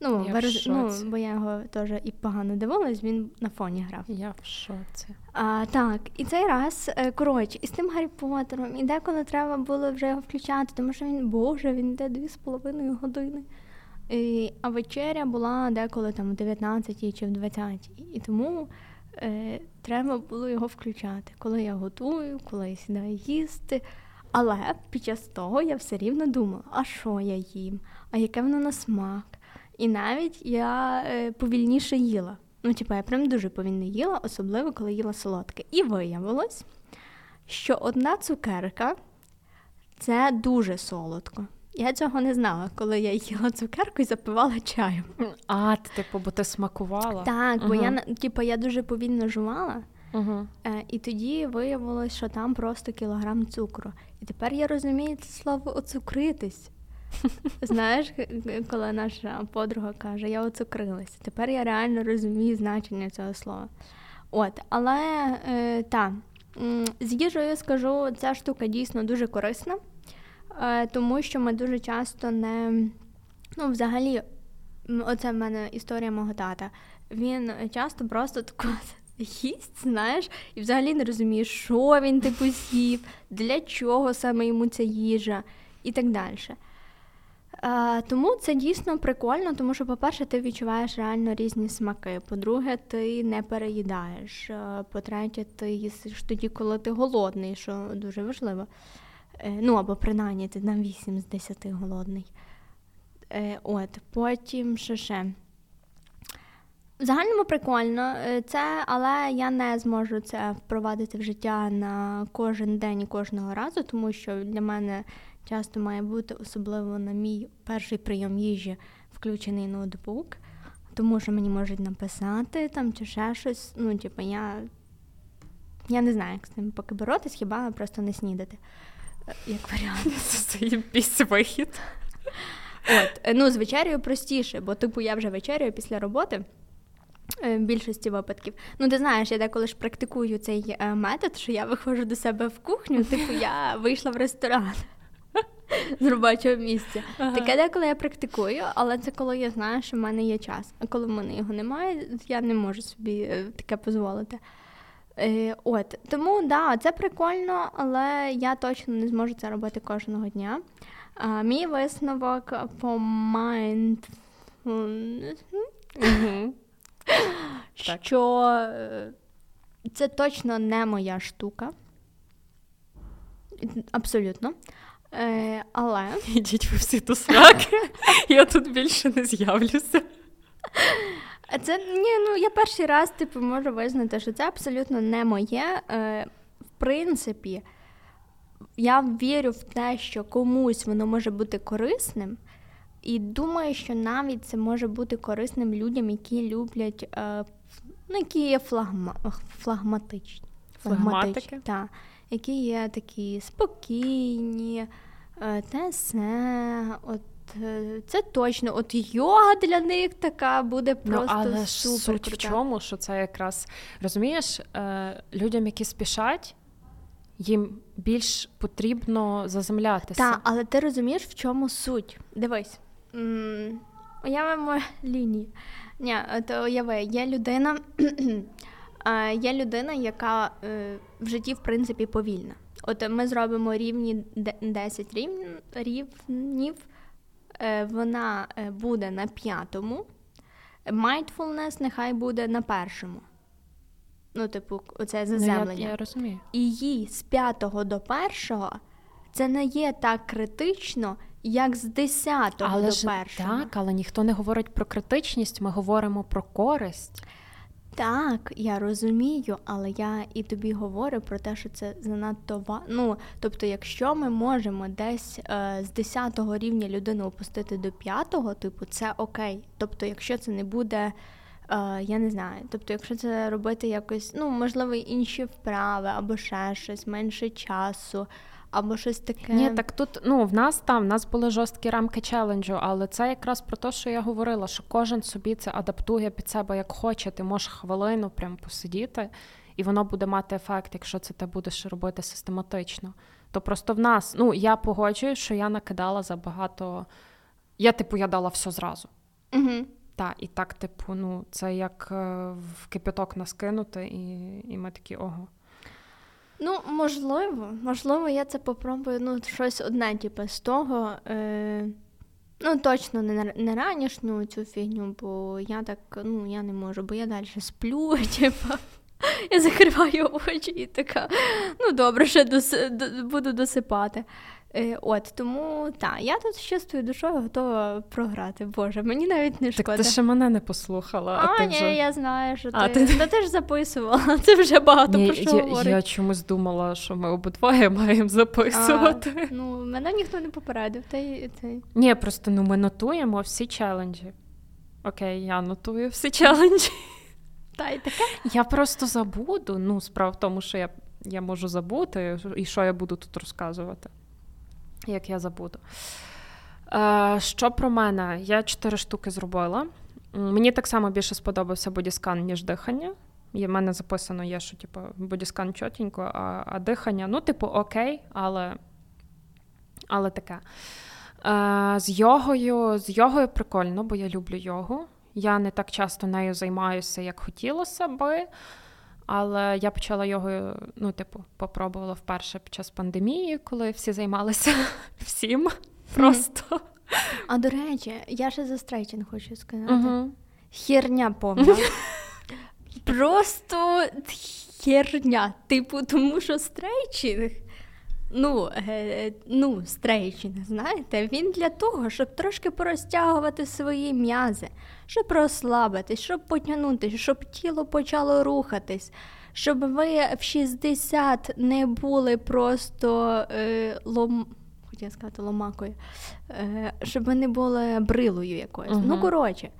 Ну, Я ви в роз- ну, бо я його теж і погано дивилась, він на фоні грав. Я в шоці. А, так, і цей раз, е, коротше, і з тим Гаррі Поттером, і деколи треба було вже його включати, тому що він, боже, він йде дві з половиною години. І, а вечеря була деколи там в 19 чи в 20. І тому е, треба було його включати, коли я готую, коли я сідаю їсти. Але під час того я все рівно думала, а що я їм, а яке воно на смак. І навіть я е, повільніше їла. Ну, типу, я прям дуже повільно їла, особливо коли їла солодке. І виявилось, що одна цукерка це дуже солодко. Я цього не знала, коли я їла цукерку і запивала чаєм. А, ти типу, бо ти смакувала. Так, бо Ага. я типу, я дуже повільно жувала, Угу. і тоді виявилось, що там просто кілограм цукру. І тепер я розумію це слово оцукритись. Знаєш, коли наша подруга каже, я оцукрилася. Тепер я реально розумію значення цього слова. От, але е, та, з їжею скажу, ця штука дійсно дуже корисна, е, тому що ми дуже часто не. Ну, взагалі, оце в мене історія мого тата. Він часто просто таку їсть, знаєш, і взагалі не розумієш, що він типу з'їв, для чого саме йому ця їжа і так далі. Е, тому це дійсно прикольно, тому що, по-перше, ти відчуваєш реально різні смаки. По-друге, ти не переїдаєш. Е, по-третє, ти їсиш тоді, коли ти голодний, що дуже важливо. Е, ну або принаймні ти на 8 з 10 голодний. От, Потім що ще. В загальному прикольно, це, але я не зможу це впровадити в життя на кожен день і кожного разу, тому що для мене часто має бути, особливо на мій перший прийом їжі, включений ноутбук, тому що мені можуть написати там чи ще щось. Ну, типу, я я не знаю, як з ним поки боротись, хіба просто не снідати. Е, як варіант. Це вихід. От, е, ну, з вечерею простіше, бо типу я вже вечеряю після роботи. Е, в більшості випадків. Ну, ти знаєш, я деколи ж практикую цей метод, що я виходжу до себе в кухню, типу я вийшла в ресторан з робочого місця. Ага. Таке деколи я практикую, але це коли я знаю, що в мене є час. А коли в мене його немає, я не можу собі таке дозволити. Е, От тому да, це прикольно, але я точно не зможу це робити кожного дня. А, Мій висновок по mindfulness, що е, це точно не моя штука. Абсолютно. Е, Але. Ідіть ви всі до сраки, я тут більше не з'явлюся. Це ні, ну я перший раз типу можу визнати, що це абсолютно не моє. Е, В принципі, я вірю в те, що комусь воно може бути корисним, і думаю, що навіть це може бути корисним людям, які люблять, е, ну, які є флагма, флагматичні. Флагматики? Так, які є такі спокійні, е, те все. От е, це точно, от йога для них така буде просто ну, але супер. Суть в чому, що це якраз розумієш, людям, які спішать, їм більш потрібно заземлятися. Так, але ти розумієш, в чому суть? Дивись. Уявимо лінії. Ні, то уяви, є людина, є людина, яка е, в житті, в принципі, повільна. От ми зробимо рівні 10 рівнів, е, вона е, буде на п'ятому, mindfulness нехай буде на першому. Ну, типу, оце заземлення. Ну, я, я розумію. І їй з п'ятого до першого це не є так критично, як з 10 але до ж, першого. Так, але ніхто не говорить про критичність, ми говоримо про користь. Так, я розумію, але я і тобі говорю про те, що це занадто ва... Ну, Тобто, якщо ми можемо десь е, з 10 рівня людину опустити до 5, типу, це окей. Тобто, якщо це не буде. Uh, я не знаю. Тобто, якщо це робити якось, ну, можливо, інші вправи або ще щось, менше часу, або щось таке. Ні, так тут ну в нас там в нас були жорсткі рамки челенджу, але це якраз про те, що я говорила, що кожен собі це адаптує під себе як хоче. Ти можеш хвилину прям посидіти, і воно буде мати ефект, якщо це ти будеш робити систематично. То просто в нас, ну я погоджую, що я накидала забагато. Я, типу, я дала все зразу. Угу. Так, і так, типу, ну, це як е, в кипяток нас кинути, і і ми такі ого. Ну, можливо, можливо, я це попробую. Ну, щось одне, типу, з того. Е... Ну, точно не не ранішню цю фігню, бо я так, ну, я не можу, бо я далі сплю, типу. Я закриваю очі і така, ну добре, ще дос, буду досипати. Е, От тому так, я тут з чистою душою готова програти. Боже, мені навіть не шкода. Так Ти ще мене не послухала. А, а ти ні, вже... я знаю, що а, ти. ти... Та ти ж записувала. Це вже багато ні, про що я, говорить. Я чомусь думала, що ми обидвоє маємо записувати. А, ну, мене ніхто не попередив. Та й, та Ні, просто ну ми нотуємо всі челенджі. Окей, я нотую всі челенджі. Та й таке. Я просто забуду. Ну, справа в тому, що я я можу забути, і що я буду тут розказувати як я забуду. Е, Що про мене? Я чотири штуки зробила. Мені так само більше сподобався бодіскан, ніж дихання. В мене записано є, що типу, бодіскан чотенько, а а дихання, ну, типу, окей, але але таке. Е, З йогою з йогою прикольно, бо я люблю йогу. Я не так часто нею займаюся, як хотілося би. Але я почала його, ну, типу, попробувала вперше під час пандемії, коли всі займалися всім просто. А до речі, я ще за стрейчинг хочу сказати. Угу. Херня повна. Просто херня. Типу, тому що стрейчинг. Ну, е, ну, стрейчинг, знаєте, він для того, щоб трошки порозтягувати свої м'язи, щоб розслабитись, щоб потягнутися, щоб тіло почало рухатись, щоб ви в 60 не були просто е, лом хотіла сказати ломакою, е, щоб ви не були брилою якоюсь. Uh-huh. Ну, коротше,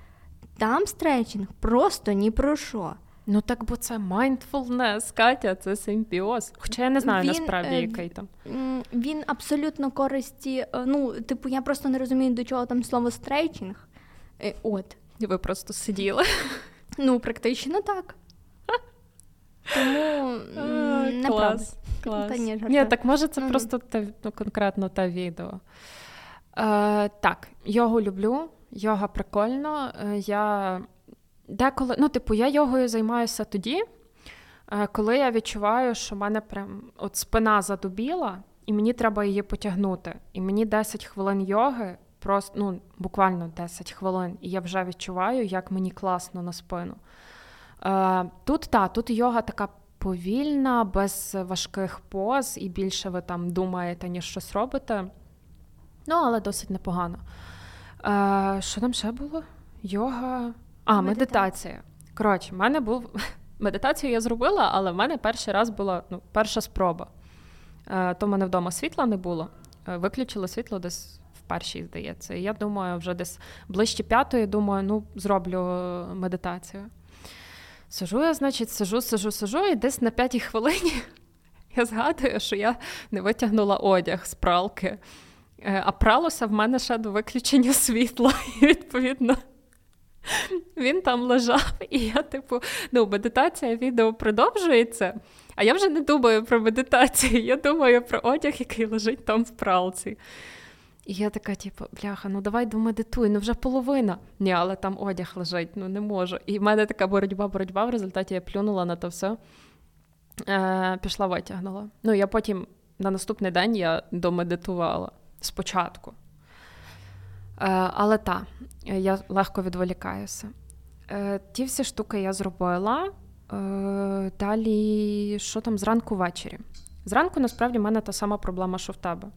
там стретчинг просто ні про що. Ну так, бо це mindfulness, Катя, це симбіоз. Хоча я не знаю він, насправді, е, який там. Він абсолютно користі. Е, ну, типу, я просто не розумію, до чого там слово стрейчинг. От. І ви просто сиділи. Ну, практично так. Тому не клас, клас. Та ні, ні, так може це mm-hmm. просто те, ну, конкретно те відео. Е, Так, йогу люблю, йога прикольно. Е, я деколи, ну, типу, я йогою займаюся тоді, е, коли я відчуваю, що в мене прям от спина задубіла, і мені треба її потягнути. І мені 10 хвилин йоги, просто ну, буквально 10 хвилин, і я вже відчуваю, як мені класно на спину. Е, тут та, тут йога така повільна, без важких поз, і більше ви там думаєте, ніж щось робите. Ну, але досить непогано. Е, Що там ще було? Йога. А, медитація. Коротше, в мене був. Медитацію я зробила, але в мене перший раз була ну, перша спроба. Е, То в мене вдома світла не було. Е, виключили світло десь в першій, здається. І я думаю, вже десь ближче п'ятої, думаю, ну, зроблю медитацію. Сижу я, значить, сижу, сижу, сижу, і десь на п'ятій хвилині я згадую, що я не витягнула одяг з пралки, е, а пралося в мене ще до виключення світла. І відповідно. Він там лежав, і я, типу, ну, медитація відео продовжується, а я вже не думаю про медитацію, я думаю про одяг, який лежить там в пралці. І я така, типу, бляха, ну давай домедитуй, ну вже половина. Ні, але там одяг лежить, ну не можу. І в мене така боротьба, боротьба. В результаті я плюнула на то все, е, пішла витягнула. Ну, я потім на наступний день я домедитувала спочатку. Е, але так, я легко відволікаюся. Е, ті всі штуки я зробила. Е, далі, що там зранку ввечері? Зранку, насправді, в мене та сама проблема, що в тебе.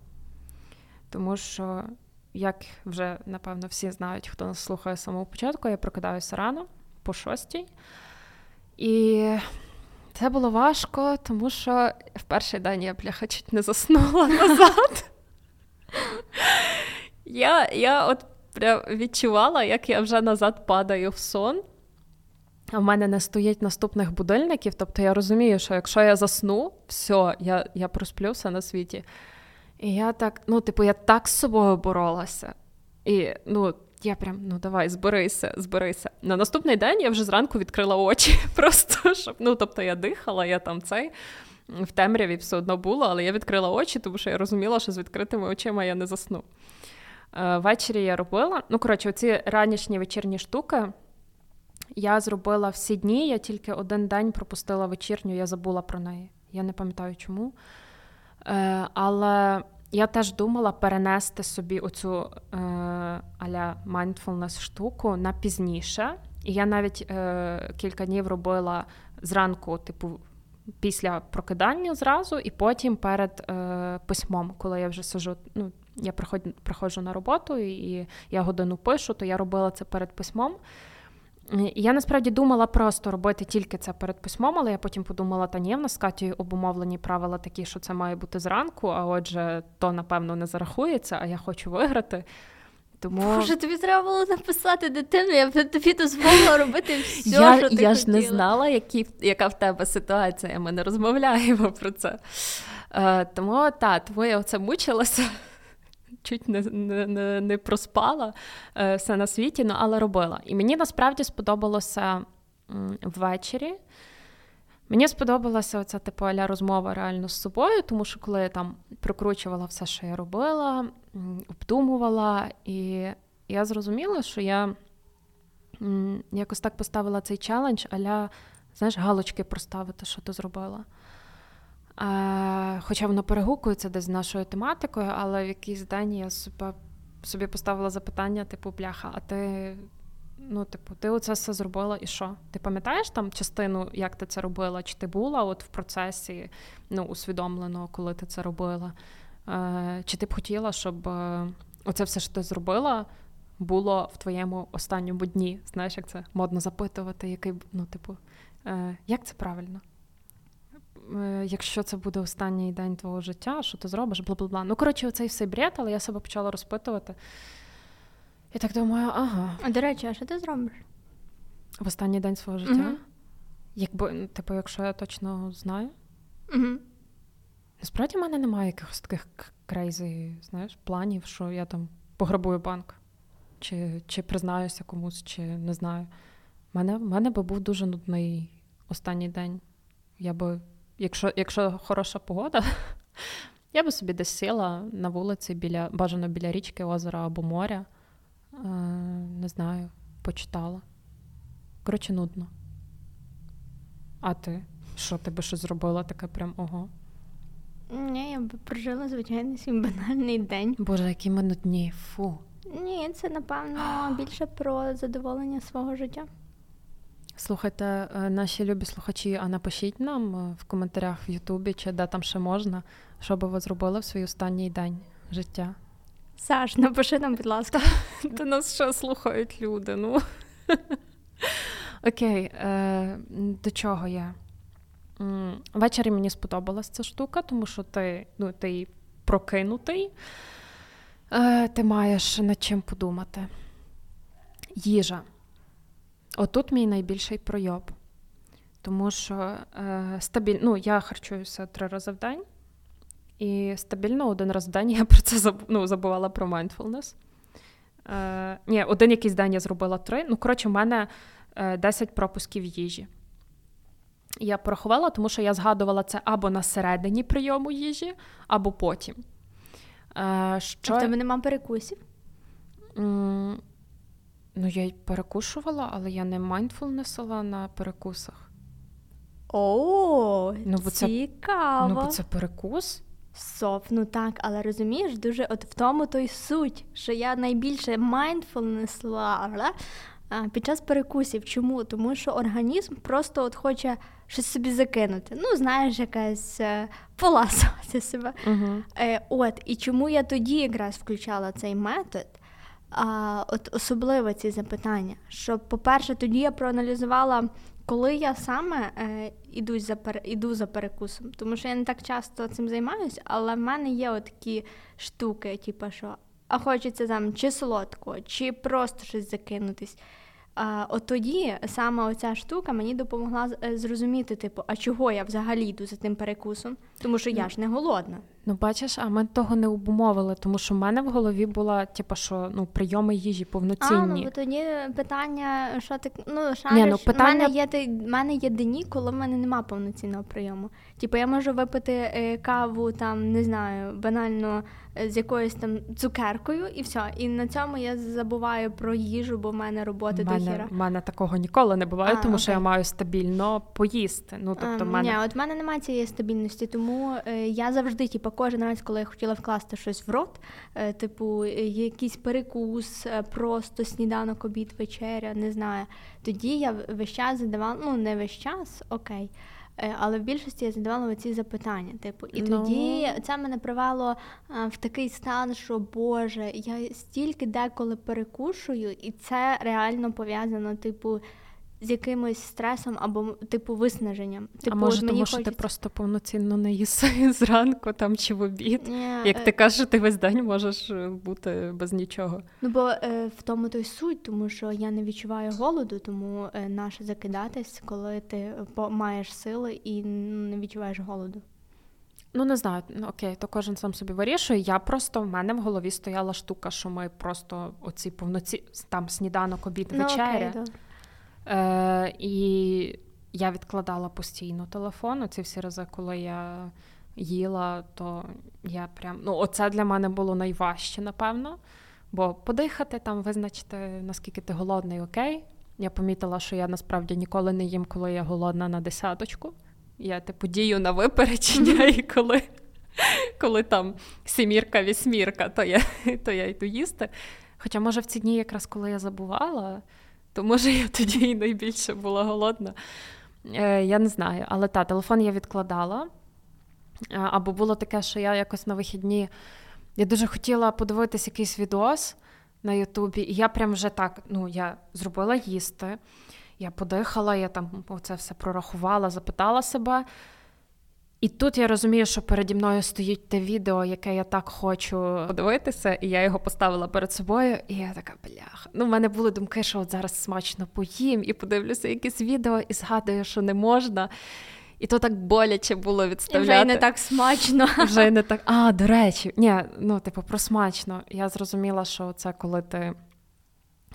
Тому що, як вже напевно всі знають, хто нас слухає з самого початку, я прокидаюся рано по шостій. І це було важко, тому що в перший день я бляха чуть не заснула назад. Я я от прям відчувала, як я вже назад падаю в сон. А в мене не стоїть наступних будильників. Тобто я розумію, що якщо я засну, все, я я просплюся на світі. І я так, ну, типу, я так з собою боролася. І ну, я прям, ну давай, зберися, зберися. На наступний день я вже зранку відкрила очі. Просто щоб, ну, тобто я дихала, я там цей. В темряві все одно було, але я відкрила очі, тому що я розуміла, що з відкритими очима я не засну. Е, ввечері я робила. Ну, коротше, оці ранішні вечірні штуки я зробила всі дні, я тільки один день пропустила вечірню, я забула про неї. Я не пам'ятаю чому. Е, але я теж думала перенести собі оцю е, аля mindfulness штуку на пізніше. І я навіть е, кілька днів робила зранку, типу, після прокидання зразу, і потім перед е, письмом, коли я вже сижу. Ну, я приходжу на роботу і я годину пишу, то я робила це перед письмом. Я насправді думала просто робити тільки це перед письмом, але я потім подумала, та ні, в нас з Катєю обумовлені правила такі, що це має бути зранку, а отже, то напевно не зарахується, а я хочу виграти. Тому... Боже, тобі треба було написати дитину, я б тобі дозволила робити все, я, що ти Я ж не знала, які, яка в тебе ситуація, ми не розмовляємо про це. Е, Тому так, тому я оце мучилася чуть не не, не проспала е, все на світі, ну, але робила. І мені насправді сподобалося ввечері. Мені сподобалася оця типу аля розмова реально з собою, тому що коли я там прокручувала все, що я робила, обдумувала, і я зрозуміла, що я якось так поставила цей челендж аля знаєш, галочки проставити, що ти зробила. Хоча воно перегукується десь з нашою тематикою, але в якийсь день я собі поставила запитання, типу, бляха, а ти. Ну, типу, ти оце все зробила і що? Ти пам'ятаєш там частину, як ти це робила? Чи ти була от в процесі ну, усвідомлено, коли ти це робила? Е, Чи ти б хотіла, щоб е, оце все, що ти зробила, було в твоєму останньому дні? Знаєш, як це модно запитувати, який ну, типу, е, як це правильно? Е, якщо це буде останній день твого життя, що ти зробиш, бла бла бла. Ну, коротше, оцей все бред, але я себе почала розпитувати. І так думаю, ага. А до речі, а що ти зробиш? В останній день свого життя? Угу. Якби, типу, якщо я точно знаю. Угу. Насправді в мене немає якихось таких crazy, знаєш, планів, що я там пограбую банк, чи чи признаюся комусь, чи не знаю. У мене, мене би був дуже нудний останній день. Я би, якщо якщо хороша погода, я би собі десь сіла на вулиці біля, бажано біля річки, озера або моря. Е, Не знаю, почитала. Коротше, нудно. А ти? Що ти би щось зробила таке прям ого? Ні, я б прожила звичайний свій банальний день. Боже, які ми нудні, фу. Ні, це напевно більше про задоволення свого життя. Слухайте, наші любі слухачі, а напишіть нам е, в коментарях в Ютубі чи де там ще можна, що би ви зробили в свій останній день життя. Саш, напиши нам, будь ласка. Та нас ще слухають люди. ну. Окей, е, до чого я? Ввечері мені сподобалась ця штука, тому що ти ну, ти прокинутий, е, ти маєш над чим подумати. Їжа. Отут мій найбільший пройоб. Тому що е, стабіль... ну, я харчуюся три рази в день, і стабільно один раз в день я про це заб... ну, забувала про mindfulness. Е, Ні, один якийсь день я зробила три. Ну, коротше, в мене 10 е, пропусків їжі. Я порахувала, тому що я згадувала це або на середині прийому їжі, або потім. Е, що... А в тебе нема перекусів? Я й перекушувала, але я не майндфулнесила на перекусах. О, ну, бо цікаво. Це, ну, бо це перекус. Соф, ну так, але розумієш, дуже от в тому то й суть, що я найбільше майндфулнесла під час перекусів. Чому? Тому що організм просто от хоче щось собі закинути. Ну, знаєш, якась е, поласувати себе. Uh-huh. Е, От, і чому я тоді якраз включала цей метод? А, От особливо ці запитання. Що, по-перше, тоді я проаналізувала, коли я саме е, іду за іду за перекусом. Тому що я не так часто цим займаюся, але в мене є такі штуки, типу, що а хочеться там чи солодко, чи просто щось закинутись. А, От тоді саме оця штука мені допомогла е, зрозуміти, типу, а чого я взагалі йду за тим перекусом, тому що я ж не голодна. Ну, бачиш, а ми того не обумовили, тому що в мене в голові була, типу, що ну прийоми їжі повноцінні. А, ну бо тоді питання, що ти ну шариш, Ні, ну, питання... в мене є в мене є дні, коли в мене нема повноцінного прийому. Типу, я можу випити е, каву, там не знаю, банально з якоюсь там цукеркою, і все. І на цьому я забуваю про їжу, бо в мене роботи до хіра. У мене такого ніколи не буває, а, тому окей. що я маю стабільно поїсти. Ну тобто, а, мене... Ні, от в мене немає цієї стабільності, тому е, я завжди, типу, кожен раз, коли я хотіла вкласти щось в рот, е, типу, якийсь перекус, е, просто сніданок, обід, вечеря, не знаю. Тоді я весь час задавала, ну не весь час, окей. Е, але в більшості я задавала ці запитання. Типу, і ну... тоді це мене привело в такий стан, що Боже, я стільки деколи перекушую, і це реально пов'язано, типу, з якимось стресом або типу виснаженням. Типу, а може, тому що хочеться... ти просто повноцінно не їси зранку там чи в обід. Yeah, Як ти кажеш, ти весь день можеш е, бути без нічого. Ну бо е, в тому то й суть, тому що я не відчуваю голоду, тому е, наше закидатись, коли ти е, маєш сили і не відчуваєш голоду. Ну, не знаю, ну, окей, то кожен сам собі вирішує. Я просто в мене в голові стояла штука, що ми просто оці повноці там сніданок, обід, вечеря. Ну, окей, Е, І я відкладала постійно телефон. Ці всі рази, коли я їла, то я прям ну, оце для мене було найважче, напевно. Бо подихати там, визначити, наскільки ти голодний, окей. Я помітила, що я насправді ніколи не їм, коли я голодна на десяточку. Я типу дію на випередження, і коли коли там сімірка, вісьмірка, то я то я йду їсти. Хоча, може, в ці дні, якраз коли я забувала, то може я тоді і найбільше була голодна. Е, Я не знаю, але та, телефон я відкладала. Або було таке, що я якось на вихідні я дуже хотіла подивитись якийсь відос на Ютубі, і я прям вже так ну, я зробила їсти, я подихала, я там це все прорахувала, запитала себе. І тут я розумію, що переді мною стоїть те відео, яке я так хочу подивитися, і я його поставила перед собою. І я така, бляха. Ну, в мене були думки, що от зараз смачно поїм і подивлюся якесь відео, і згадую, що не можна. І то так боляче було відставляти. І вже й не так смачно. Вже не так. А, до речі, ні, ну, типу, про смачно. Я зрозуміла, що це коли ти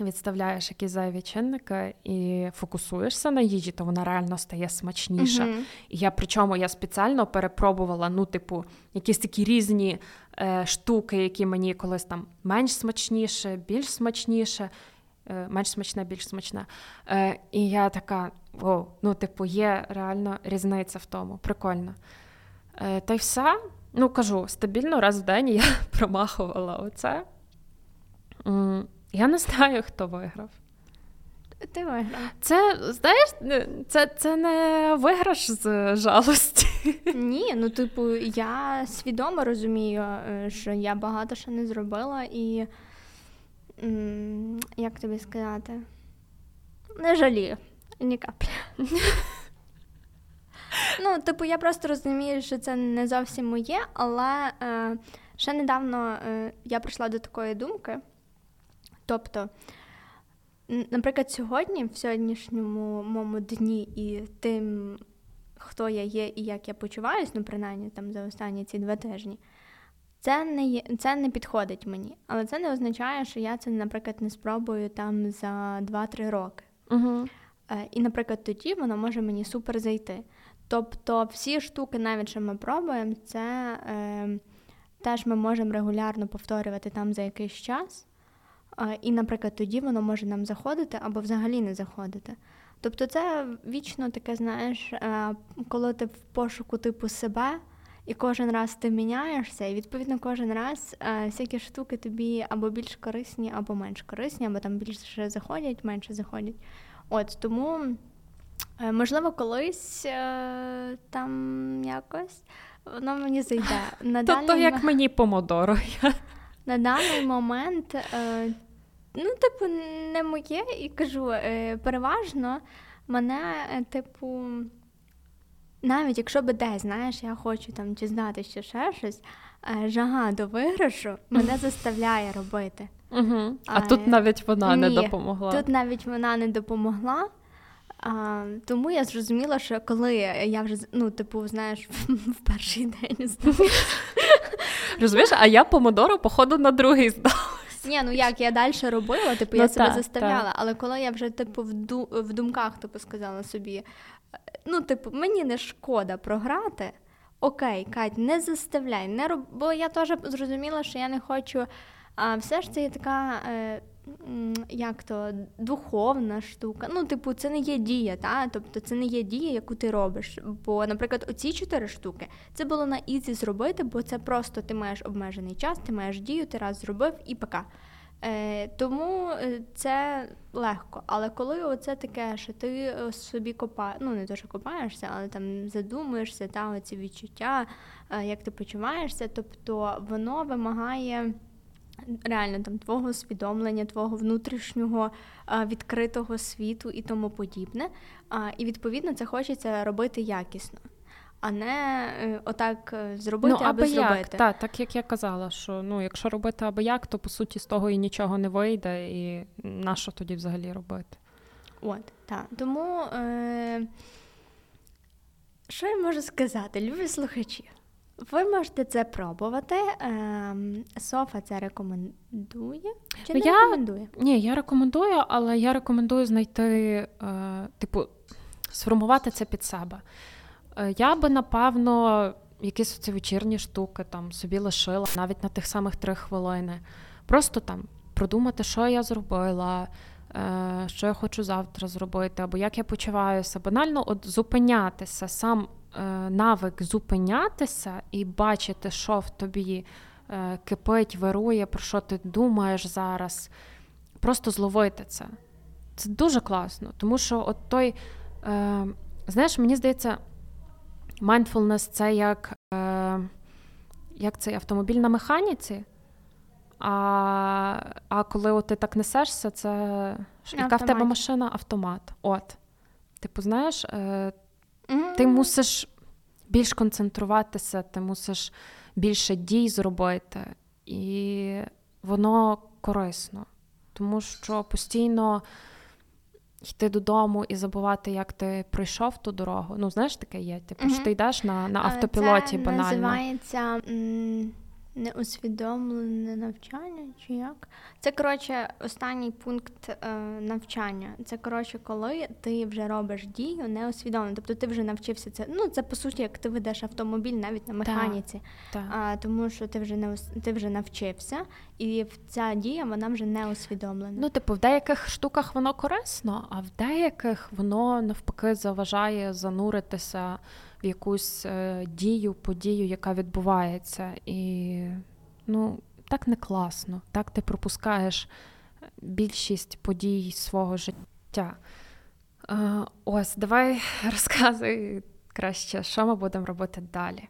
відставляєш якісь зайві чинники і фокусуєшся на їжі, то вона реально стає смачніша. Uh-huh. І я причому я спеціально перепробувала, ну, типу, якісь такі різні е, штуки, які мені колись там менш смачніше, більш смачніше. Е, менш смачне, більш смачне. Е, І я така: о, ну, типу, є реально різниця в тому. Прикольно. Е, Та й все. Ну, кажу, стабільно раз в день я промахувала оце. Я не знаю, хто виграв. Ти виграв. Це, знаєш, це це не виграш з жалості. Ні, ну, типу, я свідомо розумію, е, що я багато що не зробила, і як тобі сказати, не жалію ні каплі. Ну, типу, я просто розумію, що це не зовсім моє, але е, ще недавно е, я прийшла до такої думки. Тобто, наприклад, сьогодні, в сьогоднішньому моєму дні і тим, хто я є і як я почуваюсь, ну, принаймні там за останні ці два тижні, це не є, це не підходить мені. Але це не означає, що я це, наприклад, не спробую там за 2-3 роки. Угу. І, наприклад, тоді воно може мені супер зайти. Тобто, всі штуки, навіть що ми пробуємо, це е, теж ми можемо регулярно повторювати там за якийсь час. І, наприклад, тоді воно може нам заходити або взагалі не заходити. Тобто, це вічно таке, знаєш, е, коли ти в пошуку типу себе. І кожен раз ти міняєшся, і відповідно кожен раз е, всякі штуки тобі або більш корисні, або менш корисні, або там більше заходять, менше заходять. От тому, е, можливо, колись там якось воно мені зайде. Тобто, як мені помодоро. На даний момент, ну, типу, не моє, і кажу, е, переважно мене, е, типу. Навіть якщо би десь, знаєш, я хочу там чи знати ще ще щось, е, жага до виграшу мене заставляє робити. Угу. А, а тут навіть вона ні, не допомогла. Тут навіть вона не допомогла. А, Тому я зрозуміла, що коли я вже ну, типу, знаєш, в перший день здалася. Розумієш, а я помодору, походу, на другий здалася. Ні, ну як я далі робила, типу, ну, я себе та, заставляла, та. але коли я вже типу в ду в думках типу, сказала собі, ну, типу, мені не шкода програти. Окей, Кать, не заставляй, не роб... бо я теж зрозуміла, що я не хочу. А все ж це є така, е, як то, духовна штука. Ну, типу, це не є дія, та? тобто це не є дія, яку ти робиш. Бо, наприклад, оці чотири штуки це було на easy зробити, бо це просто ти маєш обмежений час, ти маєш дію, ти раз зробив і пока. Е, Тому е, це легко. Але коли оце таке, що ти е, собі копаєш, ну не то, що копаєшся, але там задумуєшся, та оці відчуття, е, як ти почуваєшся, тобто воно вимагає. Реально там твого усвідомлення, твого внутрішнього відкритого світу і тому подібне. І відповідно це хочеться робити якісно а не е, отак е, зробити, ну, аби, аби зробити. Як. Так, так як я казала, що ну, якщо робити аби як, то по суті з того і нічого не вийде, і на що тоді взагалі робити? От, так. Тому е- що я можу сказати, любі слухачі? Ви можете це пробувати. Ем, Софа це рекомендує чи не я, рекомендує? Ні, я рекомендую, але я рекомендую знайти, е, типу, сформувати це під себе. Е, я би напевно якісь ці вечірні штуки там собі лишила навіть на тих самих три хвилини. Просто там продумати, що я зробила, е, що я хочу завтра зробити, або як я почуваюся. Банально от зупинятися, сам навик зупинятися і бачити, що в тобі е, кипить, вирує, про що ти думаєш зараз. Просто зловити це. Це дуже класно, тому що от той, е, знаєш, мені здається, mindfulness – це як е, як цей автомобіль на механіці. А а коли от ти так несешся, це яка в тебе машина автомат. От. Типу, знаєш, е, mm-hmm. ти мусиш більш концентруватися, ти мусиш більше дій зробити, і воно корисно, тому що постійно йти додому і забувати, як ти пройшов ту дорогу. Ну, знаєш, таке є. Типу, mm-hmm. що ти йдеш на на автопілоті Це банально. Це називається м- неусвідомлене навчання, чи як? Це коротше останній пункт е, навчання. Це коротше, коли ти вже робиш дію неусвідомлено. Тобто ти вже навчився це. Ну це по суті, як ти ведеш автомобіль навіть на механіці, так, так. А, тому що ти вже не ти вже навчився, і ця дія вона вже не усвідомлена. Ну, типу, в деяких штуках воно корисно, а в деяких воно навпаки заважає зануритися якусь е, дію, подію, яка відбувається. І ну, так не класно. Так ти пропускаєш більшість подій свого життя. Е, ось, давай розказуй краще, що ми будемо робити далі.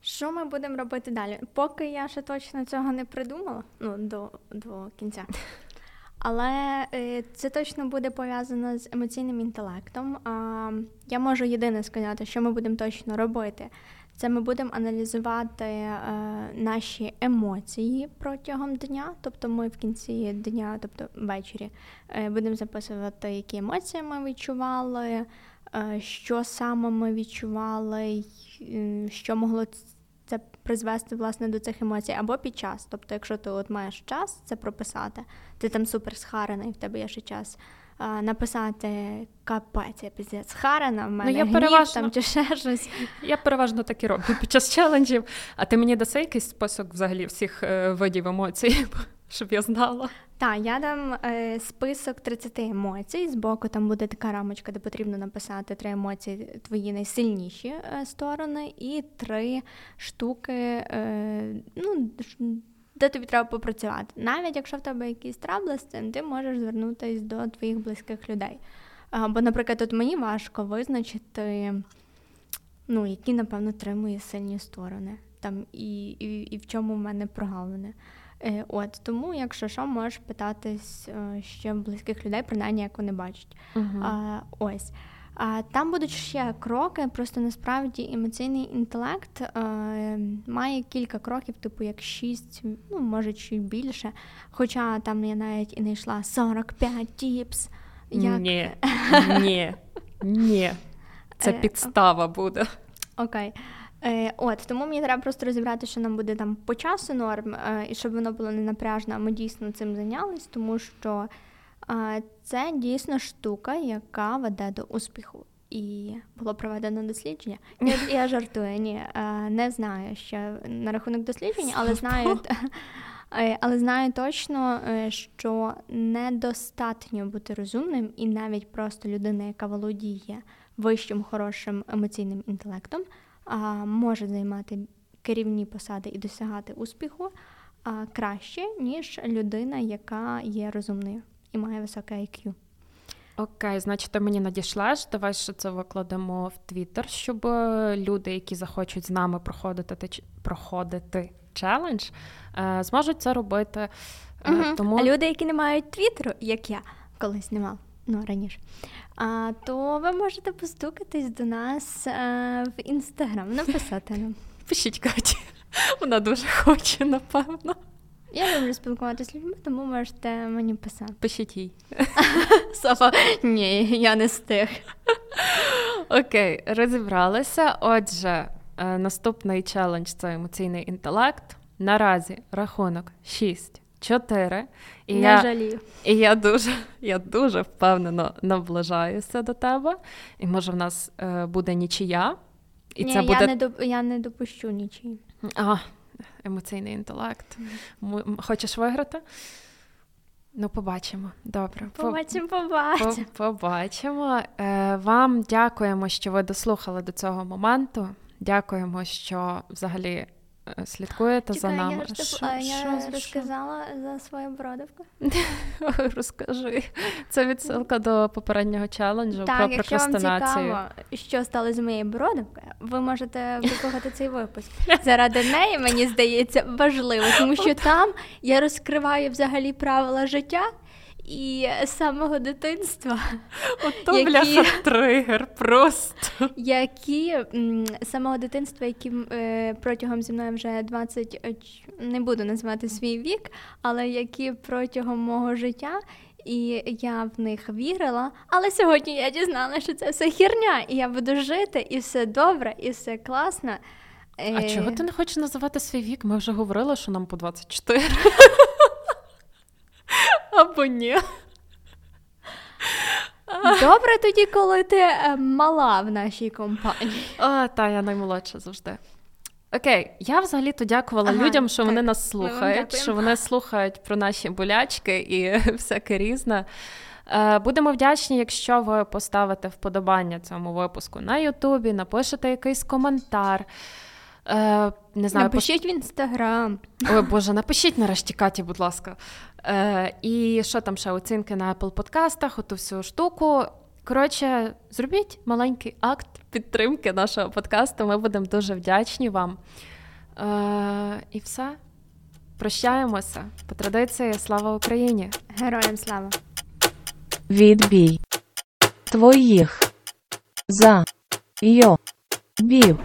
Що ми будемо робити далі? Поки я ще точно цього не придумала, ну, до, до кінця. Але е, це точно буде пов'язано з емоційним інтелектом. Я можу єдине сказати, що ми будемо точно робити. Це ми будемо аналізувати е, наші емоції протягом дня, тобто ми в кінці дня, тобто ввечері, е, будемо записувати, які емоції ми відчували, що саме ми відчували, що могло це призвести власне до цих емоцій, або під час. Тобто, якщо ти от маєш час це прописати, ти там супер схарений, в тебе є ще час. Написати капець, я піздець схарена, в мене ну, я гнів, переважно, там чи ще щось. Я переважно так і роблю під час челенджів. А ти мені даси якийсь список взагалі всіх е, видів емоцій, щоб я знала? Так, я дам е, список 30 емоцій. Збоку там буде така рамочка, де потрібно написати три емоції, твої найсильніші е, сторони, і три штуки, е, ну, де тобі треба попрацювати. Навіть якщо в тебе якісь трабли з цим, ти можеш звернутися до твоїх близьких людей. Бо, наприклад, от мені важко визначити, ну, які, напевно, три мої сильні сторони. Там і, і, і в чому в мене прогалини. Е, от тому, якщо що, можеш питатись е, ще близьких людей, принаймні як вони бачать. Uh-huh. А, Ось. А там будуть ще кроки. Просто насправді емоційний інтелект а, е, має кілька кроків, типу як шість, ну може чи більше. Хоча там я навіть і не йшла 45 тіпс. Як... Ні, ні, ні. Це підстава буде. Окей. Е, От тому мені треба просто розібрати, що нам буде там по часу норм, е, і щоб воно було не напряжно, а ми дійсно цим зайнялись, тому що е, це дійсно штука, яка веде до успіху. І було проведено дослідження. Я, я жартую, ні, е, не знаю ще на рахунок досліджень, але знаю, е, але знаю точно, е, що недостатньо бути розумним, і навіть просто людина, яка володіє вищим хорошим емоційним інтелектом може займати керівні посади і досягати успіху краще, ніж людина, яка є розумною і має високе IQ. Окей, значить, ти мені надішлеш. Давай ще це викладемо в Твіттер, щоб е, люди, які захочуть з нами проходити проходити челендж, е, зможуть це робити. Угу. Тому... А люди, які не мають твіттеру, як я колись не мав, ну раніше, а, то ви можете постукатись до нас а, е, в інстаграм, написати нам. Пишіть Каті, вона дуже хоче, напевно. Я люблю спілкуватися з людьми, тому можете мені писати. Пишіть їй. Софа, ні, я не стих. Окей, розібралися. Отже, е, наступний челендж це емоційний інтелект. Наразі рахунок 6 чотири. І Не я, жалію. І я дуже я дуже впевнено наближаюся до тебе. І може в нас е, буде нічия. І Ні, це буде... Я не доп... я не допущу нічиї. А, емоційний інтелект. Mm. Хочеш виграти? Ну, побачимо. Добре. Побачимо, побачимо. Побачимо. Е, Вам дякуємо, що ви дослухали до цього моменту. Дякуємо, що взагалі слідкуєте Чекай, за нами. Я, Що- а, що- я що? розказала за свою бродавку. Розкажи. Це відсилка до попереднього челенджу про Так, якщо вам цікаво, що стало з моєю бродавкою, ви можете вислухати цей випуск. Заради неї, мені здається, важливо, тому що там я розкриваю взагалі правила життя. І з самого дитинства, Ото які- бляха тригер просто. які з самого дитинства, які е, протягом зі мною вже 20, е, не буду називати свій вік, але які протягом мого життя, і я в них вірила. Але сьогодні я дізналася, що це все херня, і я буду жити, і все добре, і все класно. А Е, чого ти не хочеш називати свій вік? Ми вже говорили, що нам по 24. Або ні. Добре тоді, коли ти е, мала в нашій компанії. А, та, я наймолодша завжди. Окей, я взагалі-то дякувала Ага, людям, що вони нас слухають, що вони слухають про наші болячки і всяке різне. Е, Будемо вдячні, якщо ви поставите вподобання цьому випуску на Ютубі, напишете якийсь коментар. Е, Не знаю, Напишіть в інстаграм. Ой, Боже, напишіть нарешті Каті, будь ласка. Е, і що там ще оцінки на Apple подкастах, оту всю штуку. Коротше, зробіть маленький акт підтримки нашого подкасту. Ми будемо дуже вдячні вам. Е, і все. Прощаємося. По традиції, слава Україні! Героям слава! Відбій. Твоїх. За. Йо. Бів.